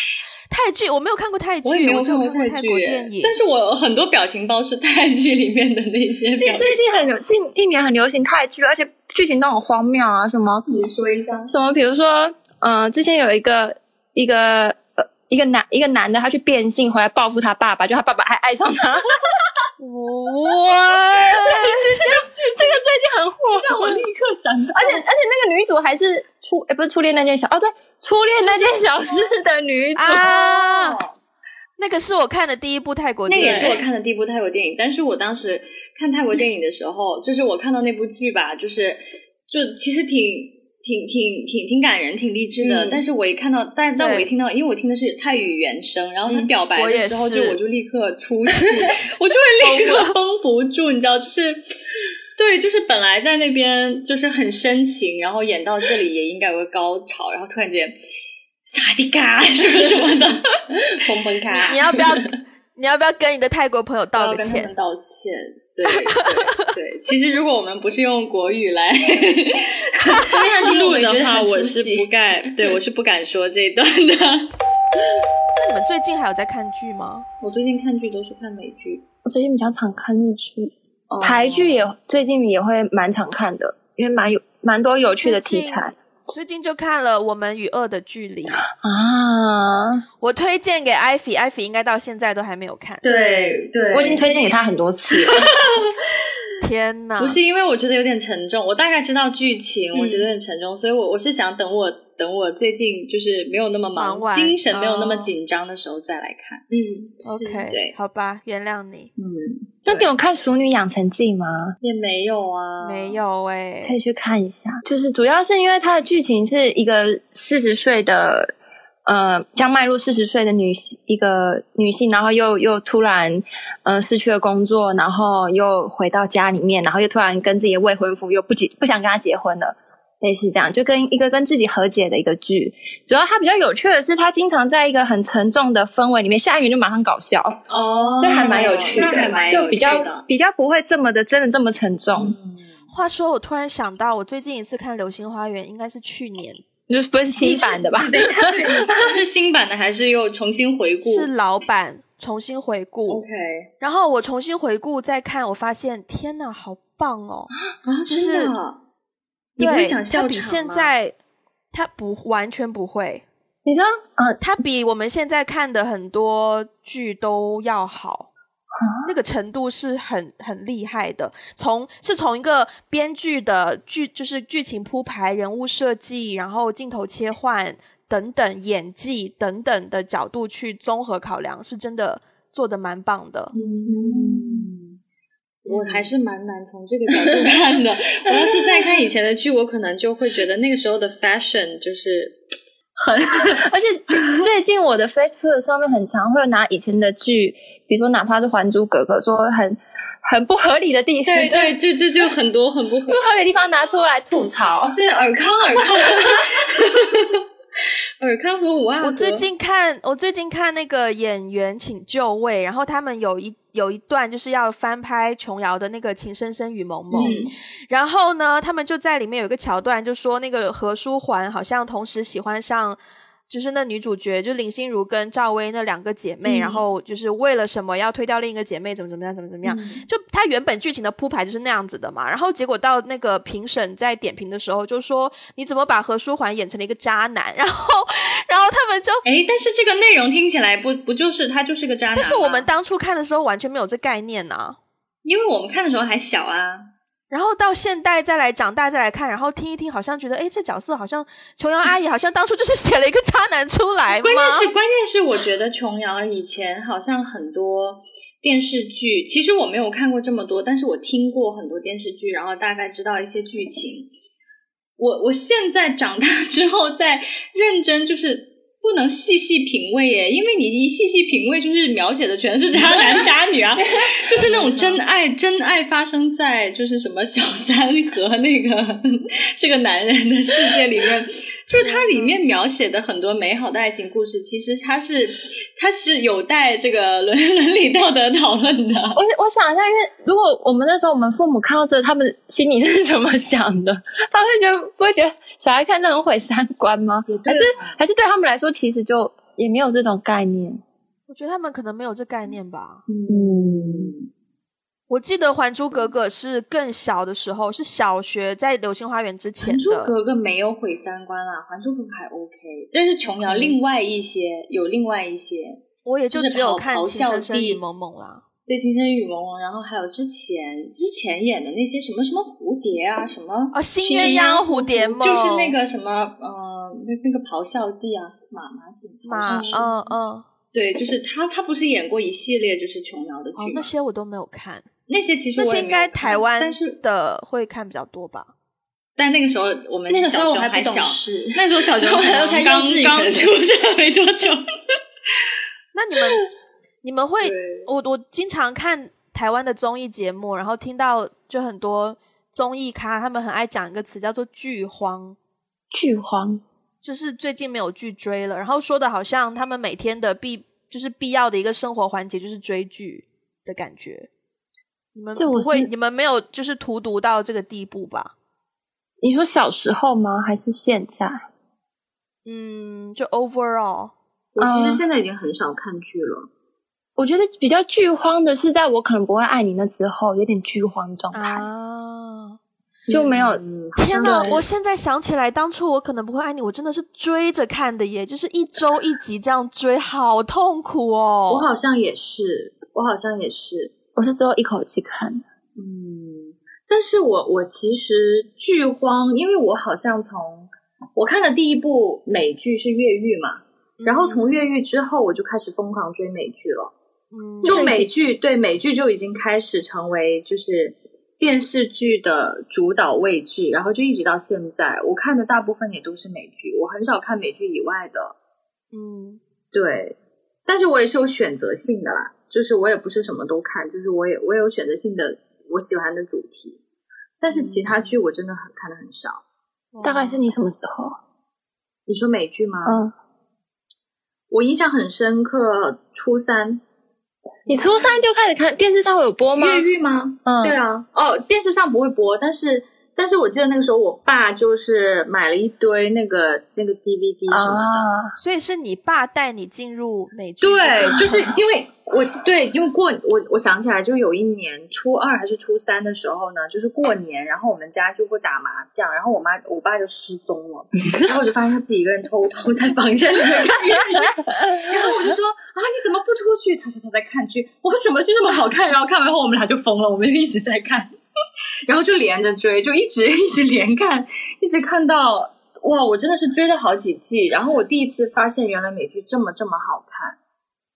泰剧我没有看过泰剧，我也没有看过泰泰国电影。但是我有很多表情包是泰剧里面的那些表情。最近很流，近一年很流行泰剧，而且剧情都很荒谬啊，什么你说一下，什么，比如说，呃，之前有一个一个呃一个男一个男的，他去变性回来报复他爸爸，就他爸爸还爱上他，哇，这个最近很火，让我立刻想起而且而且那个女主还是初，诶不是初恋那件小哦，对，初恋那件小事的女主，啊！那个是我看的第一部泰国电影，个也是我看的第一部泰国电影，但是我当时看泰国电影的时候，就是我看到那部剧吧，就是就其实挺挺挺挺挺感人、挺励志的。嗯但是我一看到，但但我一听到，因为我听的是泰语原声，然后他表白的时候，是就我就立刻出戏，我就会立刻绷不住，你知道，就是。对，就是本来在那边就是很深情，然后演到这里也应该有个高潮，然后突然间萨迪嘎 什么什么的，砰砰卡，你要不要？你要不要跟你的泰国朋友道个歉要跟他们？道歉。对对对，其实如果我们不是用国语来 录的话，我是不敢，对我是不敢说这一段的。那你们最近还有在看剧吗？我最近看剧都是看美剧，我最近比较常看日剧，哦台剧也最近也会蛮常看的，因为蛮有蛮多有趣的题材最近就看了《我们与恶的距离》，啊。我推荐给艾菲，艾菲应该到现在都还没有看。对对，我已经推荐给他很多次了。天哪！不是因为我觉得有点沉重，我大概知道剧情，嗯我觉得有点沉重，所以我我是想等我等我最近就是没有那么忙，忙精神没有那么哦紧张的时候再来看。嗯 OK，对好吧，原谅你。嗯，那你有看《熟女养成记》吗？也没有啊，没有哎、可以去看一下。就是主要是因为它的剧情是一个四十岁的，呃，将迈入四十岁的女性，一个女性，然后又又突然，呃，失去了工作，然后又回到家里面，然后又突然跟自己的未婚夫又不结不想跟他结婚了。类似这样，就跟一个跟自己和解的一个剧。主要它比较有趣的是，它经常在一个很沉重的氛围里面，下一秒就马上搞笑，哦，这还蛮有趣的，那还蛮就比较。比较不会这么的真的这么沉重。话说，我突然想到，我最近一次看《流星花园》应该是去年，就不是新版的吧？是新版的还是又重新回顾？是老版重新回顾。OK 然后我重新回顾再看，我发现天哪，好棒哦！啊，就是真的，你不会对，想笑它比现在他不完全不会，你知道，呃，他比我们现在看的很多剧都要好。那个程度是很很厉害的，从是从一个编剧的剧，就是剧情铺排、人物设计，然后镜头切换等等、演技等等的角度去综合考量，是真的做的蛮棒的。我还是蛮难从这个角度看的。我要是再看以前的剧，我可能就会觉得那个时候的 fashion 就是很 而且最近我的 Facebook 上面很常会有拿以前的剧，比如说哪怕是《还珠格格》，说很很不合理的地方，对对，这这就很多很不合不合理的地方拿出来吐槽。对尔康尔康。尔康和五阿哥。我最近看，我最近看那个演员请就位，然后他们有一有一段就是要翻拍琼瑶的那个《情深深雨蒙蒙》，嗯然后呢，他们就在里面有一个桥段，就说那个何书桓好像同时喜欢上。就是那女主角，就林心如跟赵薇那两个姐妹，嗯然后就是为了什么要推掉另一个姐妹，怎么怎么样，怎么怎么样。嗯就她原本剧情的铺排就是那样子的嘛，然后结果到那个评审在点评的时候就说你怎么把何书桓演成了一个渣男，然后然后他们就哎，但是这个内容听起来不不就是他就是个渣男？但是我们当初看的时候完全没有这概念呐、因为我们看的时候还小啊，然后到现代再来长大再来看，然后听一听，好像觉得，哎，这角色好像琼瑶阿姨好像当初就是写了一个渣男出来 吗？关键是关键是，我觉得琼瑶以前好像很多电视剧，其实我没有看过这么多，但是我听过很多电视剧，然后大概知道一些剧情。我我现在长大之后再认真就是。不能细细品味耶，因为你一细细品味，就是描写的全是渣男渣女啊，就是那种真爱，真爱发生在就是什么小三和那个 这个男人的世界里面，就是它里面描写的很多美好的爱情故事，其实它是它是有待这个伦 伦理道德讨论的。我我想一下，因为如果我们那时候我们父母看到这，他们心里是怎么想的？他们就不会觉得小孩看这种毁三观吗？还是还是对他们来说，其实就也没有这种概念。我觉得他们可能没有这概念吧。嗯，我记得《还珠格格》是更小的时候，是小学在《流星花园》之前还珠的。格格没有毁三观啦，还珠格格还 OK，但是琼瑶另外一些有另外一些，我也就就是只有看《情深深雨蒙蒙》啦。对《情深深雨蒙蒙》，然后还有之前之前演的那些什么什么蝴蝶啊，什么啊，新鸳鸯蝴蝶梦就是那个什么呃那那个咆哮帝啊，马马景涛马，嗯嗯，对，就是他他不是演过一系列就是琼瑶的剧哦，那些我都没有看，那些其实那些应该台湾的会看比较多吧？但那个时候我们那个时候我还小，事，那时候小熊 才刚刚出生 没多久。那你们你们会，我我经常看台湾的综艺节目，然后听到就很多综艺咖他们很爱讲一个词叫做剧荒，剧荒。就是最近没有剧追了，然后说的好像他们每天的必就是必要的一个生活环节就是追剧的感觉。你们这我不会，你们没有就是荼毒到这个地步吧？你说小时候吗？还是现在？嗯，就 overall，我其实嗯现在已经很少看剧了。我觉得比较剧荒的是，在我可能不会爱你那之后，有点剧荒状态，啊！就没有。嗯，天哪！我现在想起来，当初我可能不会爱你，我真的是追着看的耶，就是一周一集这样追，好痛苦哦。我好像也是，我好像也是。我是最后一口气看的。嗯，但是我我其实剧荒，因为我好像从我看的第一部美剧是越狱嘛，然后从越狱之后我就开始疯狂追美剧了。嗯，就美剧对美剧就已经开始成为就是电视剧的主导位置，然后就一直到现在，我看的大部分也都是美剧，我很少看美剧以外的。嗯，对，但是我也是有选择性的啦，就是我也不是什么都看，就是我也我也有选择性的我喜欢的主题，但是其他剧我真的很看的很少。大概是你什么时候？你说美剧吗？嗯，我印象很深刻，初三你初三就开始看电视上会有播吗？越狱吗？嗯，对啊，哦，电视上不会播，但是但是我记得那个时候我爸就是买了一堆那个那个 DVD 什么的。啊，所以是你爸带你进入美剧，对，就是因为我对，因为过我我想起来，就有一年初二还是初三的时候呢，就是过年，然后我们家就会打麻将，然后我妈我爸就失踪了，然后我就发现他自己一个人偷偷在房间里面看然后我就说啊你怎么不出去？他说他在看剧，我说什么剧这么好看？然后看完后我们俩就疯了，我们就一直在看，然后就连着追，就一直 一直连看，一直看到。哇，我真的是追了好几季，然后我第一次发现原来美剧这么这么好看。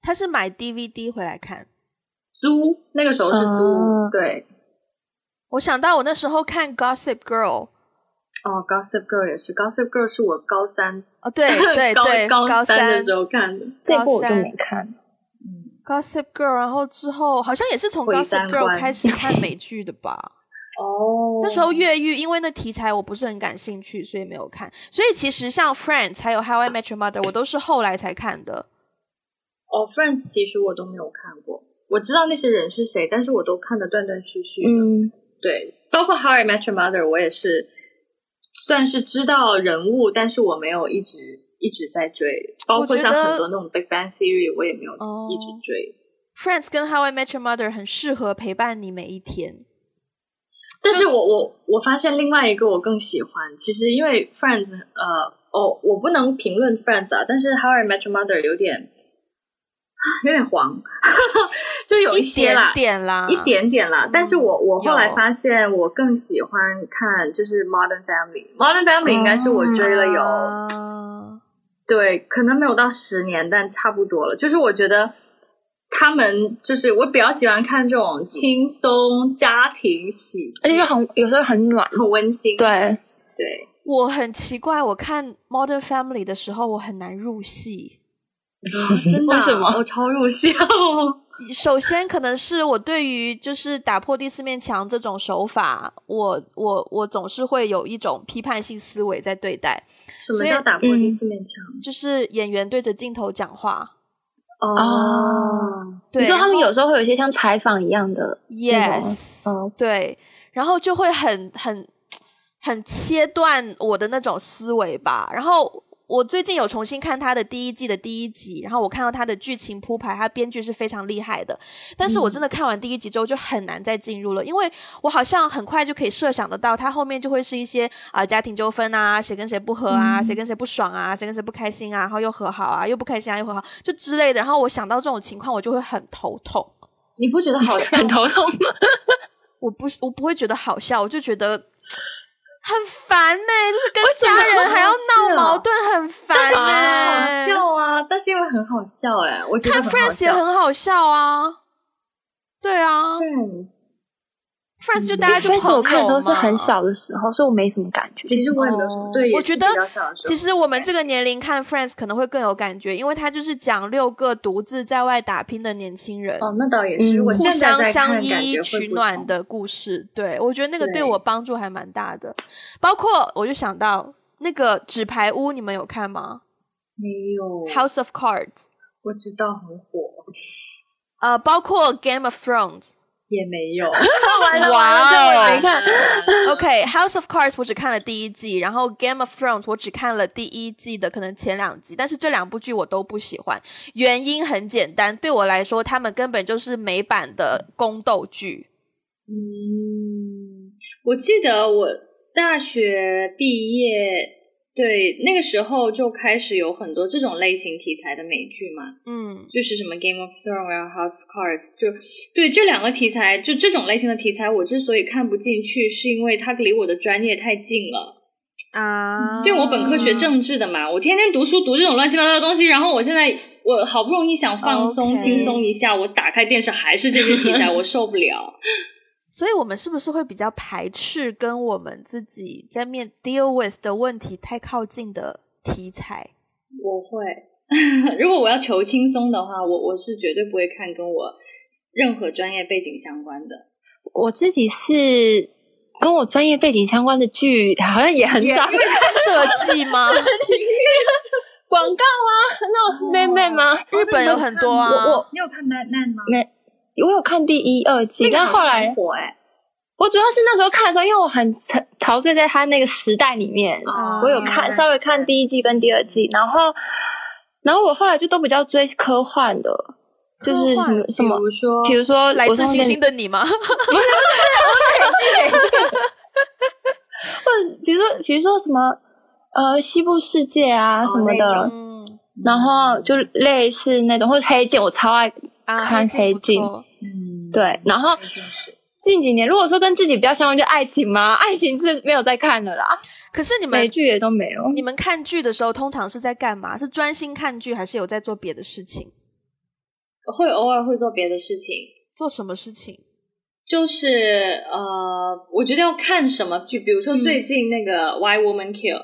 他是买 DVD 回来看。租，那个时候是租，哦对。我想到我那时候看 Gossip Girl，哦，Gossip Girl 也是，Gossip Girl 是我高三，哦，对 对对，高三三的时候看的。这部我就没看。Gossip Girl，然后之后好像也是从 Gossip Girl 开始看 美剧的吧？哦，那时候越狱，因为那题材我不是很感兴趣，所以没有看。所以其实像 Friends 还有 How I Met Your Mother，我都是后来才看的。哦，Friends 其实我都没有看过，我知道那些人是谁，但是我都看的断断续续的。嗯，对，包括 How I Met Your Mother，我也是算是知道人物，但是我没有一直一直在追。包括像很多那种 Big Bang Theory，我也没有哦一直追。Friends 跟 How I Met Your Mother 很适合陪伴你每一天。但是我我我发现另外一个我更喜欢，其实因为 Friends，呃，哦，我不能评论 Friends 啊，但是 How I Met Your Mother 有点有点黄，就有一些啦，点点啦，一点点啦。但是我我后来发现，我更喜欢看就是 Modern Family。Modern Family 应该是我追了有、啊对，可能没有到十年，但差不多了。就是我觉得他们就是我比较喜欢看这种轻松家庭喜，而且又很有时候很暖。很温馨。对，对，我很奇怪，我看 Modern Family 的时候，我很难入戏。真的啊、为什么我超入戏哦。首先，可能是我对于就是打破第四面墙这种手法，我我我总是会有一种批判性思维在对待，所以要打破第嗯四面墙？就是演员对着镜头讲话。哦，对，你说他们有时候会有一些像采访一样的 Yes，、哦对，然后就会很很很切断我的那种思维吧。然后我最近有重新看他的第一季的第一集，然后我看到他的剧情铺排，他编剧是非常厉害的。但是我真的看完第一集之后就很难再进入了，因为我好像很快就可以设想得到，他后面就会是一些啊、家庭纠纷啊，谁跟谁不和啊，谁跟谁不爽啊，谁跟谁不开心啊，然后又和好啊，又不开心啊，又和好，就之类的。然后我想到这种情况，我就会很头痛。你不觉得好笑 很头痛吗？我不是我不会觉得好笑，我就觉得很烦呢、就是跟家人还要闹矛盾，很烦呢、好笑啊？但是因为很好笑哎，我觉得看 Friends 也。很好笑啊，对啊 Friends，，Friends 就大家就朋友我看的时候是很小的时候，所以我没什么感觉。其实我也没有什么对，我觉得其实我们这个年龄看 Friends 可能会更有感觉，因为它就是讲六个独自在外打拼的年轻人。哦，那倒也是，嗯互相相依取暖。的故事，对我觉得那个对对我帮助还蛮大的。包括我就想到那个纸牌屋，你们有看吗没有，？House of Cards，我知道很火，呃，包括 Game of Thrones。也没有。完了哇完了，我没看。OK，House of Cards 我只看了第一季，然后 Game of Thrones 我只看了第一季的可能前两集，但是这两部剧我都不喜欢，原因很简单，对我来说，他们根本就是美版的宫斗剧。嗯，我记得我大学毕业，对那个时候就开始有很多这种类型题材的美剧嘛，嗯，就是什么 Game of Thrones 啊、House of Cards，就对这两个题材，就这种类型的题材，我之所以看不进去，是因为它离我的专业太近了。啊，就我本科学政治的嘛，我天天读书读这种乱七八糟的东西，然后我现在我好不容易想放松、轻松一下，我打开电视还是这些题材，我受不了。所以我们是不是会比较排斥跟我们自己在面 deal with 的问题太靠近的题材？我会，如果我要求轻松的话，我我是绝对不会看跟我任何专业背景相关的。我自己是跟我专业背景相关的剧，好像也很少。设计吗？广告啊，那种妹妹吗？日本有很多啊。我我你有看《Mad Men》吗？我有看第一、二季，但后来很火哎，我主要是那时候看的时候，因为我很沉陶醉在他那个时代里面，啊我有看稍微看第一季跟第二季，然后然后我后来就都比较追科幻的，就是什么什么比，如说？比如说来自星我上次跟你星的你吗？或者比如说比如说什么呃西部世界啊什么的，然后就类似那种或者黑镜，我超爱啊，看黑不镜嗯，对，然后近几年如果说跟自己比较相关，就爱情吗，爱情是没有在看的啦，可是你们美剧也都没有。你们看剧的时候，通常是在干嘛？是专心看剧，还是有在做别的事情？会偶尔会做别的事情，做什么事情？就是呃，我觉得要看什么剧，比如说最近那个《Why Woman Kill》，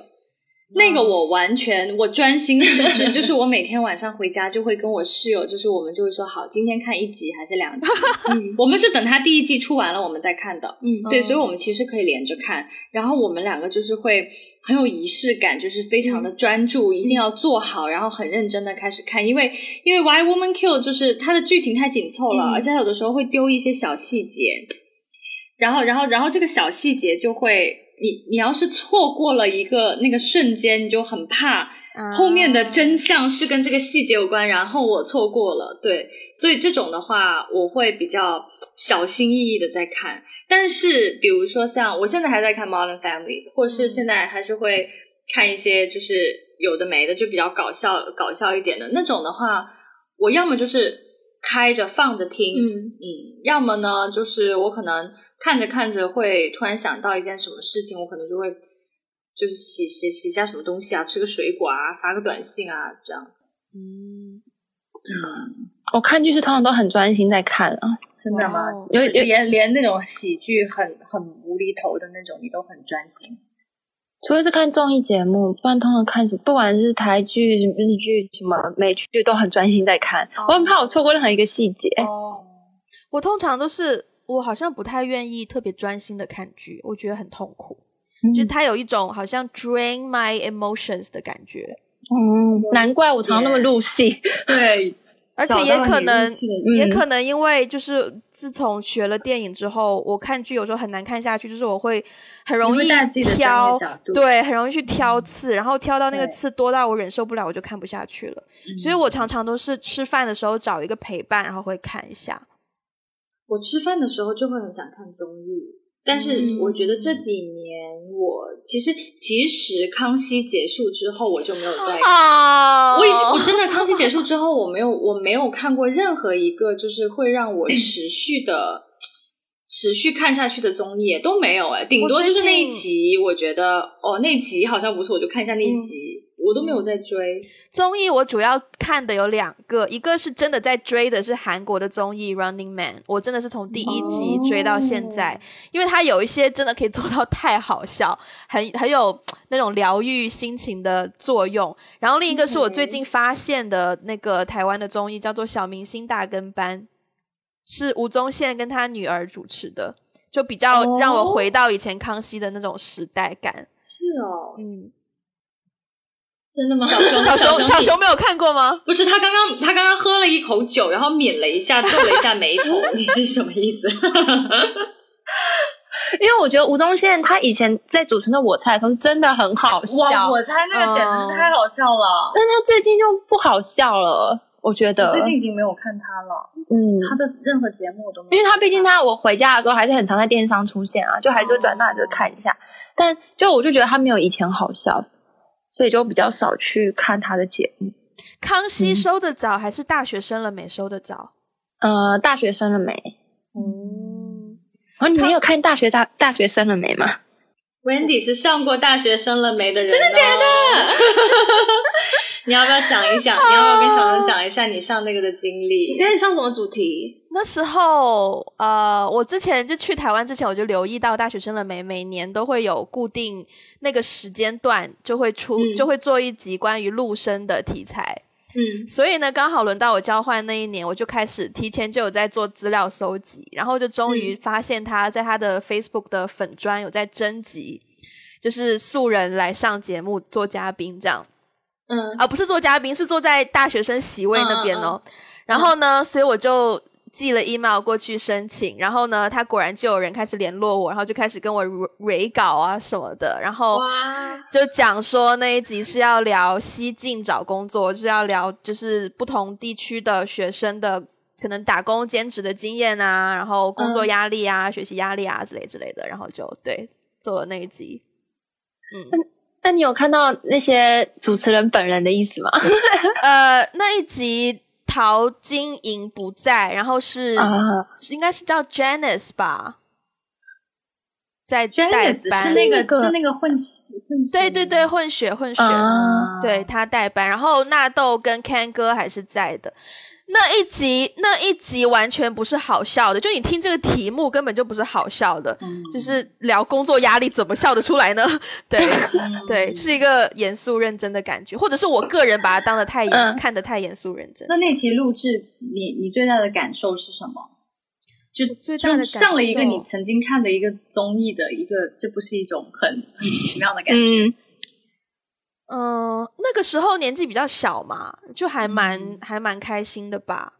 那个我完全我专心致志，就是我每天晚上回家就会跟我室友，就是我们就会说好，今天看一集还是两集？嗯，我们是等他第一季出完了我们再看的。嗯对，所以我们其实可以连着看。然后我们两个就是会很有仪式感，就是非常的专注，一定要做好，然后很认真的开始看。因为因为《Why Woman Kill》就是它的剧情太紧凑了，嗯而且它有的时候会丢一些小细节，然后然后然后这个小细节就会，你你要是错过了一个那个瞬间，你就很怕。后面的真相是跟这个细节有关，然后我错过了，对，所以这种的话，我会比较小心翼翼的在看。但是，比如说像我现在还在看《Modern Family》，或是现在还是会看一些就是有的没的，就比较搞笑搞笑一点的那种的话，我要么就是开着放着听，嗯嗯，要么呢就是我可能看着看着会突然想到一件什么事情，我可能就会。就是洗洗洗下什么东西啊，吃个水果啊，发个短信啊，这样。嗯，我看剧是通常都很专心在看啊，真的吗？哦有有连连那种喜剧很很无厘头的那种，你都很专心。除了是看综艺节目，不然通常看什么，不管是台剧、日剧、什么美剧，都很专心在看。我很怕我错过任何一个细节。哦，我通常都是我好像不太愿意特别专心的看剧，我觉得很痛苦，嗯就是它有一种好像 drain my emotions 的感觉，嗯，难怪我常常那么入戏。对，而且也可能也嗯可能因为就是自从学了电影之后，我看剧有时候很难看下去，就是我会很容易挑对，很容易去挑刺，然后挑到那个刺多到我忍受不了，我就看不下去了。所以我常常都是吃饭的时候找一个陪伴，然后会看一下。我吃饭的时候就会很想看综艺，但是我觉得这几年我其实其实康熙结束之后，我就没有再啊我已经我真的康熙结束之后，我没有我没有看过任何一个就是会让我持续的持续看下去的综艺都没有哎，顶多就是那一集，我觉得哦那集好像不错，我就看一下那一集，我都没有在追。综艺我主要看的有两个，一个是真的在追的是韩国的综艺《Running Man》，我真的是从第一集追到现在，因为它有一些真的可以做到太好笑，很很有那种疗愈心情的作用。然后另一个是我最近发现的那个台湾的综艺，叫做《小明星大跟班》，是吴宗宪跟他女儿主持的，就比较让我回到以前康熙的那种时代感。是哦，嗯，真的吗？小熊小熊小熊没有看过吗？不是他刚刚他刚刚喝了一口酒，然后抿了一下，皱了一下眉头，你是什么意思？因为我觉得吴宗宪他以前在主持的《我猜》的时候是真的很好笑，哇，我猜那个简直是太好笑了。但他最近就不好笑了，我觉得。最近已经没有看他了，嗯，他的任何节目我都没有。因为他毕竟他我回家的时候还是很常在电视上出现啊，就还是会转到来就看一下，但就我就觉得他没有以前好笑，所以就比较少去看他的节目。康熙收的早还是大学生了没收的早？呃，大学生了没？嗯，哦你没有看大学大大学生了没吗？Wendy 是上过大学生了没的人、真的假的？你要不要讲一讲？你要不要跟小能讲一下你上那个的经历？那你上什么主题？那时候呃，我之前就去台湾之前，我就留意到大学生了没，每年都会有固定那个时间段就会出，嗯就会做一集关于陆生的题材。嗯，所以呢，刚好轮到我交换那一年，我就开始提前就有在做资料搜集，然后就终于发现他在他的 Facebook 的粉专有在征集，就是素人来上节目做嘉宾这样。嗯啊，不是做嘉宾，是坐在大学生席位那边哦。然后呢，所以我就寄了 email 过去申请，然后呢，他果然就有人开始联络我，然后就开始跟我 re 稿啊什么的，然后就讲说那一集是要聊西进找工作，就是要聊就是不同地区的学生的可能打工兼职的经验啊，然后工作压力啊、学习压力啊之类之类的，然后就对做了那一集。嗯，那你有看到那些主持人本人的意思吗？呃，那一集陶晶莹不在，然后是、啊，应该是叫 Janice 吧，在代班。是那个那个是那个混血混血，对对对，，混血混血，啊。对他代班，然后纳豆跟 Ken 哥还是在的。那一集那一集完全不是好笑的，就你听这个题目根本就不是好笑的，就是聊工作压力怎么笑得出来呢？对 对，是一个严肃认真的感觉，或者是我个人把它当得太严、嗯看得太严肃认真。那那期录制，你你最大的感受是什么？就最大的感受上了一个你曾经看的一个综艺的一个，这不是一种很很奇妙的感觉？嗯，嗯、那个时候年纪比较小嘛，就还蛮、嗯还蛮开心的吧。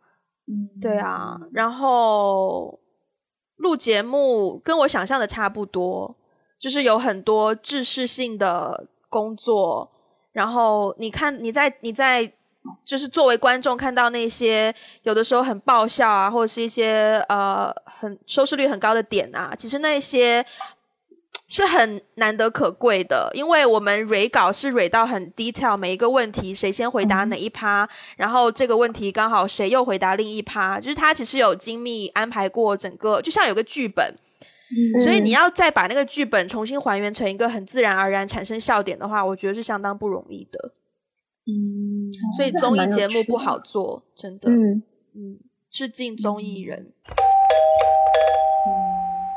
嗯，对啊，然后录节目跟我想象的差不多，就是有很多制式性的工作，然后你看你在你在就是作为观众看到那些有的时候很爆笑啊，或者是一些呃很收视率很高的点啊，其实那些是很难得可贵的，因为我们蕊稿是蕊到很 detail，每一个问题谁先回答哪一趴，然后这个问题刚好谁又回答另一趴，就是他其实有精密安排过整个，就像有个剧本，所以你要再把那个剧本重新还原成一个很自然而然产生笑点的话，我觉得是相当不容易的。嗯，所以综艺节目不好做，真的。嗯，嗯，致敬综艺人。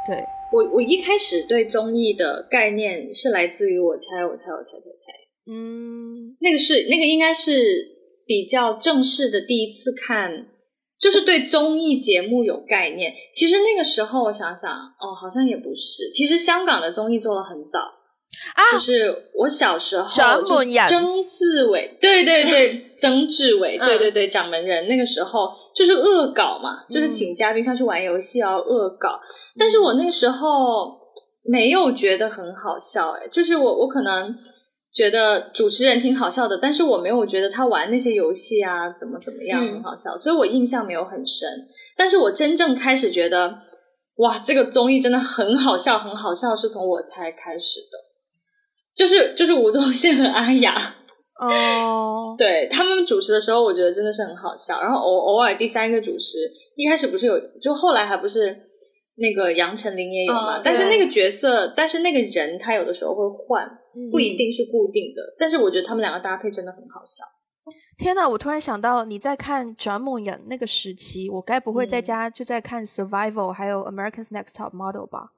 对，我我一开始对综艺的概念是来自于我猜我猜我猜猜猜，嗯那个是那个应该是比较正式的第一次看，就是对综艺节目有概念。其实那个时候我想想，哦，好像也不是。其实香港的综艺做了很早，啊就是我小时候掌门人曾志伟，对对对，曾志伟，嗯对对对，掌门人那个时候就是恶搞嘛，就是嗯请嘉宾上去玩游戏要恶搞。但是我那时候没有觉得很好笑，哎，就是我我可能觉得主持人挺好笑的，但是我没有觉得他玩那些游戏啊怎么怎么样嗯很好笑，所以我印象没有很深。但是我真正开始觉得，哇，这个综艺真的很好笑，很好笑，是从我才开始的，就是就是吴宗宪和阿雅，哦，对他们主持的时候，我觉得真的是很好笑。然后偶偶尔第三个主持，一开始不是有，就后来还不是那个杨丞琳也有嘛？哦但是那个角色，但是那个人他有的时候会换，嗯不一定是固定的。但是我觉得他们两个搭配真的很好笑。天哪！我突然想到，你在看《转梦人》那个时期，我该不会在嗯家就在看《Survival》还有《America's Next Top Model》吧？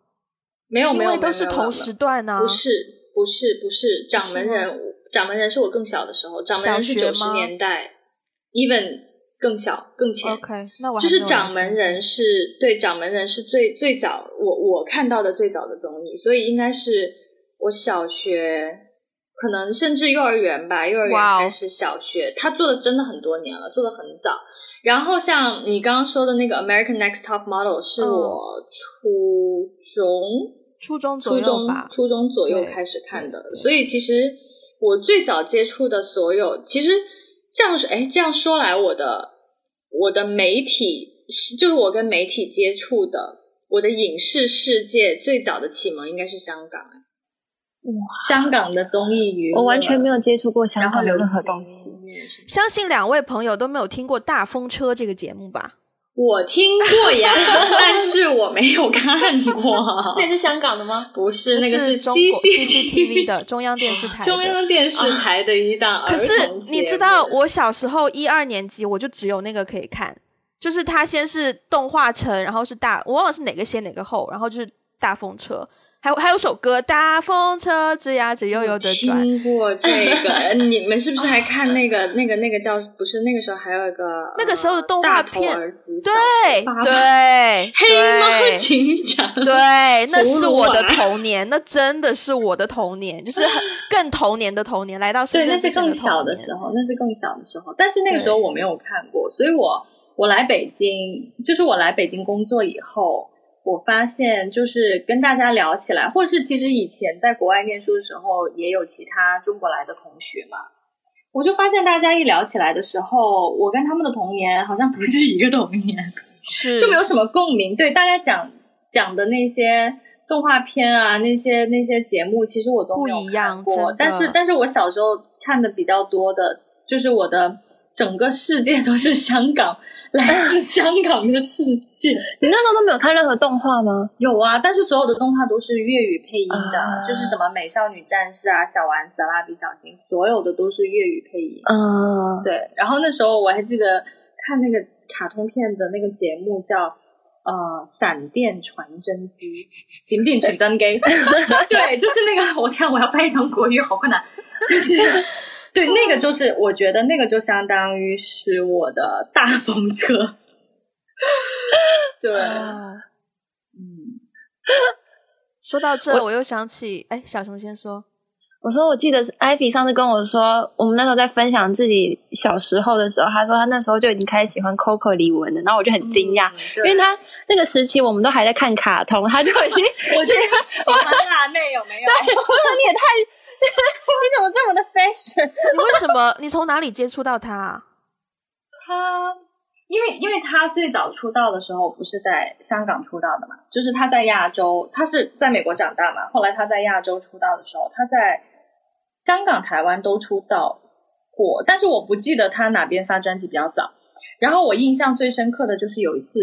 没有没有，因为都是同时段啊。不是不是不是，掌门人掌门人是我更小的时候，掌门人是九十年代，even 更小更浅。OK，那我就是掌门人是对掌门人是最最早我我看到的最早的综艺，所以应该是我小学，可能甚至幼儿园吧，幼儿园开始小学，他做的真的很多年了，做的很早。然后像你刚刚说的那个 American Next Top Model 是嗯我初中、初中初中。初中左右开始看的所以其实我最早接触的所有，其实这样是哎，这样说来，我的我的媒体是就是我跟媒体接触的，我的影视世界最早的启蒙应该是香港。香港的综艺娱乐，我完全没有接触过香然后流港的任何东西。相信两位朋友都没有听过《大风车》这个节目吧？我听过呀，但是我没有看过。那是香港的吗？不是，那个是中国 CCTV 的 中央电视台的。中央电视台的一档可是你知道，我小时候一二年级，我就只有那个可以看，就是它先是动画城，然后是大，我忘了是哪个先哪个后，然后就是大风车，还有还有首歌《大风车吱呀吱悠悠的转》，听过这个，呃 你们是不是还看那个那个那个叫不是那个时候还有一个那个时候的动画片。对对黑猫对。警长，对，那是我的童年，那真的是我的童年，就是很 更童年的童年，来到深对，那圳是更小的时候，那是更小的时候。但是那个时候我没有看过，所以我我来北京，就是我来北京工作以后，我发现就是跟大家聊起来，或是其实以前在国外念书的时候，也有其他中国来的同学嘛。我就发现大家一聊起来的时候，我跟他们的童年好像不是一个童年。是就没有什么共鸣。对大家讲讲的那些动画片啊，那些那些节目，其实我都没有不一样看过但是，但是我小时候看的比较多的，就是我的整个世界都是香港，来自 香港的世界。你那时候都没有看任何动画吗？有啊，但是所有的动画都是粤语配音的，啊就是什么美少女战士啊、小丸子、蜡笔小新，所有的都是粤语配音。啊，对，然后那时候我还记得看那个卡通片的那个节目叫呃闪电传真机，闪电传真机，对，就是那个我天我要翻译成国语好困难，就是 对那个就是我觉得那个就相当于是我的大风车，对，啊嗯。说到这，我又想起，哎，小熊先说，我说我记得是艾比上次跟我说，我们那时候在分享自己小时候的时候，他说他那时候就已经开始喜欢 Coco 李玟了，然后我就很惊讶，因为他那个时期我们都还在看卡通，他就已经我觉得喜欢辣妹有没有？我说你也太，你怎么这么的 fashion？你为什么？你从哪里接触到他啊？他因为因为他最早出道的时候不是在香港出道的嘛，就是他在亚洲，他是在美国长大嘛，后来他在亚洲出道的时候，他在香港、台湾都出道过，但是我不记得他哪边发专辑比较早。然后我印象最深刻的就是有一次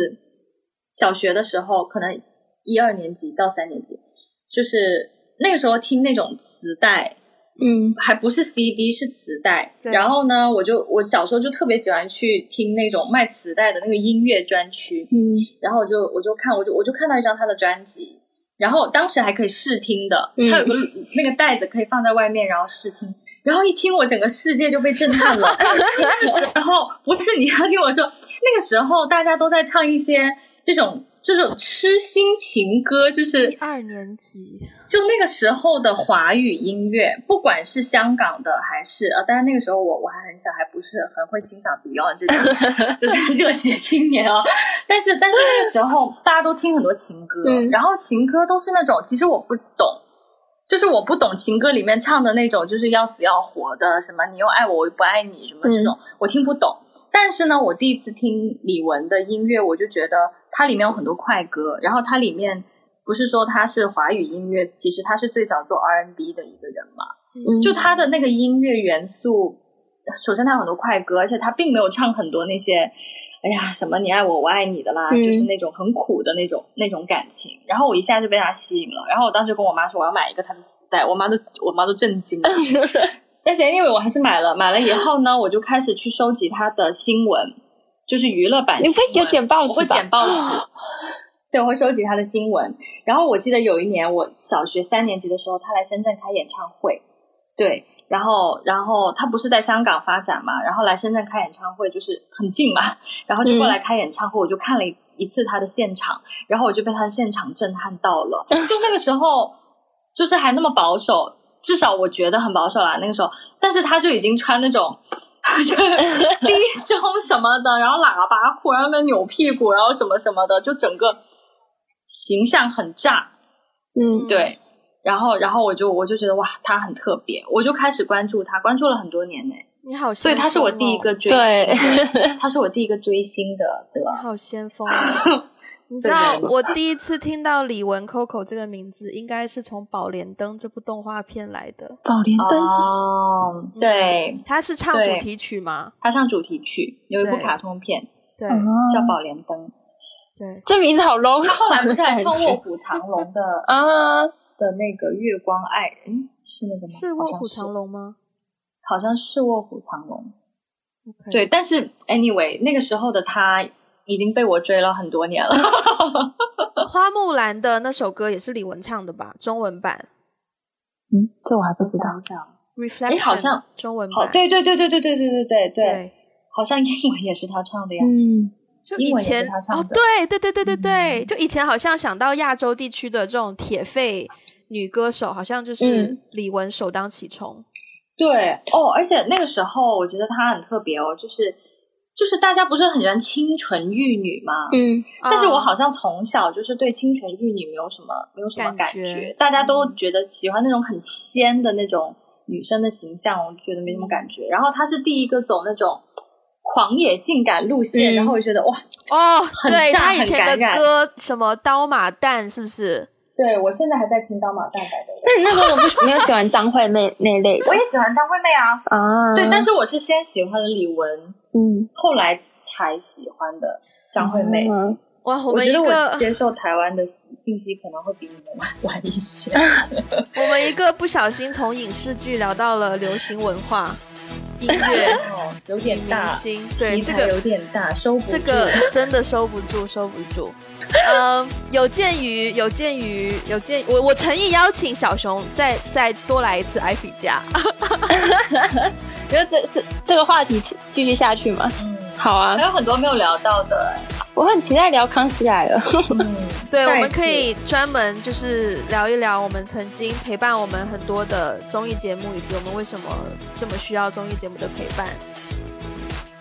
小学的时候，可能一二年级到三年级，就是那个时候听那种磁带，嗯还不是 CD 是磁带。对然后呢，我就我小时候就特别喜欢去听那种卖磁带的那个音乐专区，嗯然后我就我就看我就我就看到一张他的专辑，然后当时还可以试听的，嗯它有个那个袋子可以放在外面，然后试听。然后一听，我整个世界就被震撼了。然后不是你要听我说，那个时候大家都在唱一些这种这种痴心情歌，就是一二年级，就那个时候的华语音乐，不管是香港的还是呃，当然那个时候我我还很小，还不是很会欣赏 Beyond 这种 就是热血青年啊。但是但是那个时候大家都听很多情歌，嗯然后情歌都是那种其实我不懂。就是我不懂情歌里面唱的那种，就是要死要活的，什么你又爱我，我又不爱你，什么这种，我听不懂。但是呢，我第一次听李玟的音乐，我就觉得它里面有很多快歌，然后它里面不是说它是华语音乐，其实他是最早做 R&B 的一个人嘛。嗯，就他的那个音乐元素，首先他有很多快歌，而且他并没有唱很多那些，哎呀什么你爱我我爱你的啦，嗯就是那种很苦的那种那种感情。然后我一下就被他吸引了，然后我当时跟我妈说我要买一个他的磁带，我妈都我妈都震惊了。但是 anyway 我还是买了，买了以后呢，我就开始去收集它的新闻，就是娱乐版你新闻。会有剪报我会？剪报纸，对，我会收集他的新闻。然后我记得有一年我小学三年级的时候，他来深圳开演唱会，对，然后然后他不是在香港发展嘛，然后来深圳开演唱会就是很近嘛，然后就过来开演唱会，我就看了一一次他的现场，然后我就被他的现场震撼到了，就那个时候就是还那么保守。至少我觉得很保守啦，那个时候，但是他就已经穿那种就是低胸什么的，然后喇叭裤，然后那扭屁股，然后什么什么的，就整个形象很炸，嗯，对。然后，然后我就我就觉得哇，他很特别，我就开始关注他，关注了很多年呢。你好所以先锋哦，他是我第一个追星对的，他是我第一个追星的，对你吧？好先锋哦。你知道 我第一次听到李玟 Coco 这个名字，应该是从《宝莲灯》这部动画片来的。宝莲灯哦，对，它是唱主题曲吗？他唱主题曲，有一部卡通片对叫哦《宝莲灯》，对，这名字好 low。他后来不是还唱《卧虎藏龙》的 啊？的那个月光爱，嗯，是那个吗？是卧虎藏龙，吗好像是卧虎藏龙。对，但是 anyway，那个时候的他已经被我追了很多年了。花木兰的那首歌也是李玟唱的吧？中文版嗯，这我还不知道。Reflection，好像，中文版，对对对对对对对对对对，好像英文也是他唱的呀。嗯，就以英文也是前哦，对对对对对对，就以前好像想到亚洲地区的这种铁肺女歌手，好像就是嗯李玟首当其冲。对哦，而且那个时候我觉得她很特别哦，就是就是大家不是很喜欢清纯玉女吗？嗯，但是我啊好像从小就是对清纯玉女没有什么没有什么感感觉大家都觉得喜欢那种很仙的那种女生的形象，我觉得没什么感觉。然后她是第一个走那种狂野性感路线，嗯然后我就觉得哇，哦，很对炸很他以前的歌什么刀马旦是不是？对我现在还在听刀马旦白的，那你那时候怎么不没有喜欢张惠妹那类的我也喜欢张惠妹啊，啊？对，但是我是先喜欢了李玟，嗯，后来才喜欢的张惠妹。嗯哇，我我觉得们一个我接受台湾的信息可能会比你们晚晚一些。我们一个不小心从影视剧聊到了流行文化。音乐哦，有点明大，星，对题这个有点大，收不住这个真的收不住，收不住。嗯，有鉴于有鉴于有鉴，我我诚意邀请小熊再再多来一次艾菲家。觉得这这这个话题继续下去嘛？嗯，好啊还，有很多没有聊到的，我很期待聊康熙来了。嗯，对，我们可以专门就是聊一聊我们曾经陪伴我们很多的综艺节目，以及我们为什么这么需要综艺节目的陪伴。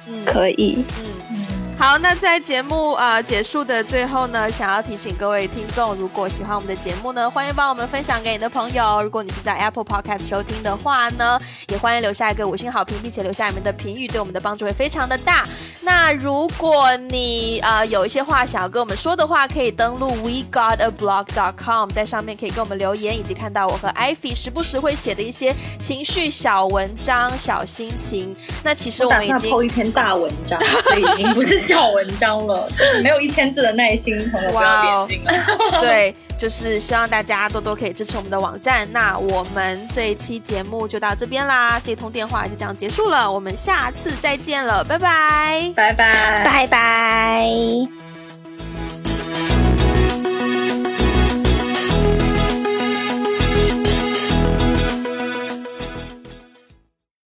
嗯可以，嗯。好，那在节目呃结束的最后呢，想要提醒各位听众，如果喜欢我们的节目呢，欢迎帮我们分享给你的朋友。如果你是在 Apple Podcast 收听的话呢，也欢迎留下一个五星好评，并且留下你们的评语，对我们的帮助会非常的大。那如果你呃有一些话想要跟我们说的话，可以登录 wegotablog.com，在上面可以跟我们留言，以及看到我和 Ivy 时不时会写的一些情绪小文章、小心情。那其实我们已经抛一篇大文章，已经不是 小文章了，就是没有一千字的耐心，朋友不要哇哦变心了。对，就是希望大家多多可以支持我们的网站。那我们这一期节目就到这边啦，这通电话就这样结束了，我们下次再见了，拜拜。拜拜。拜拜。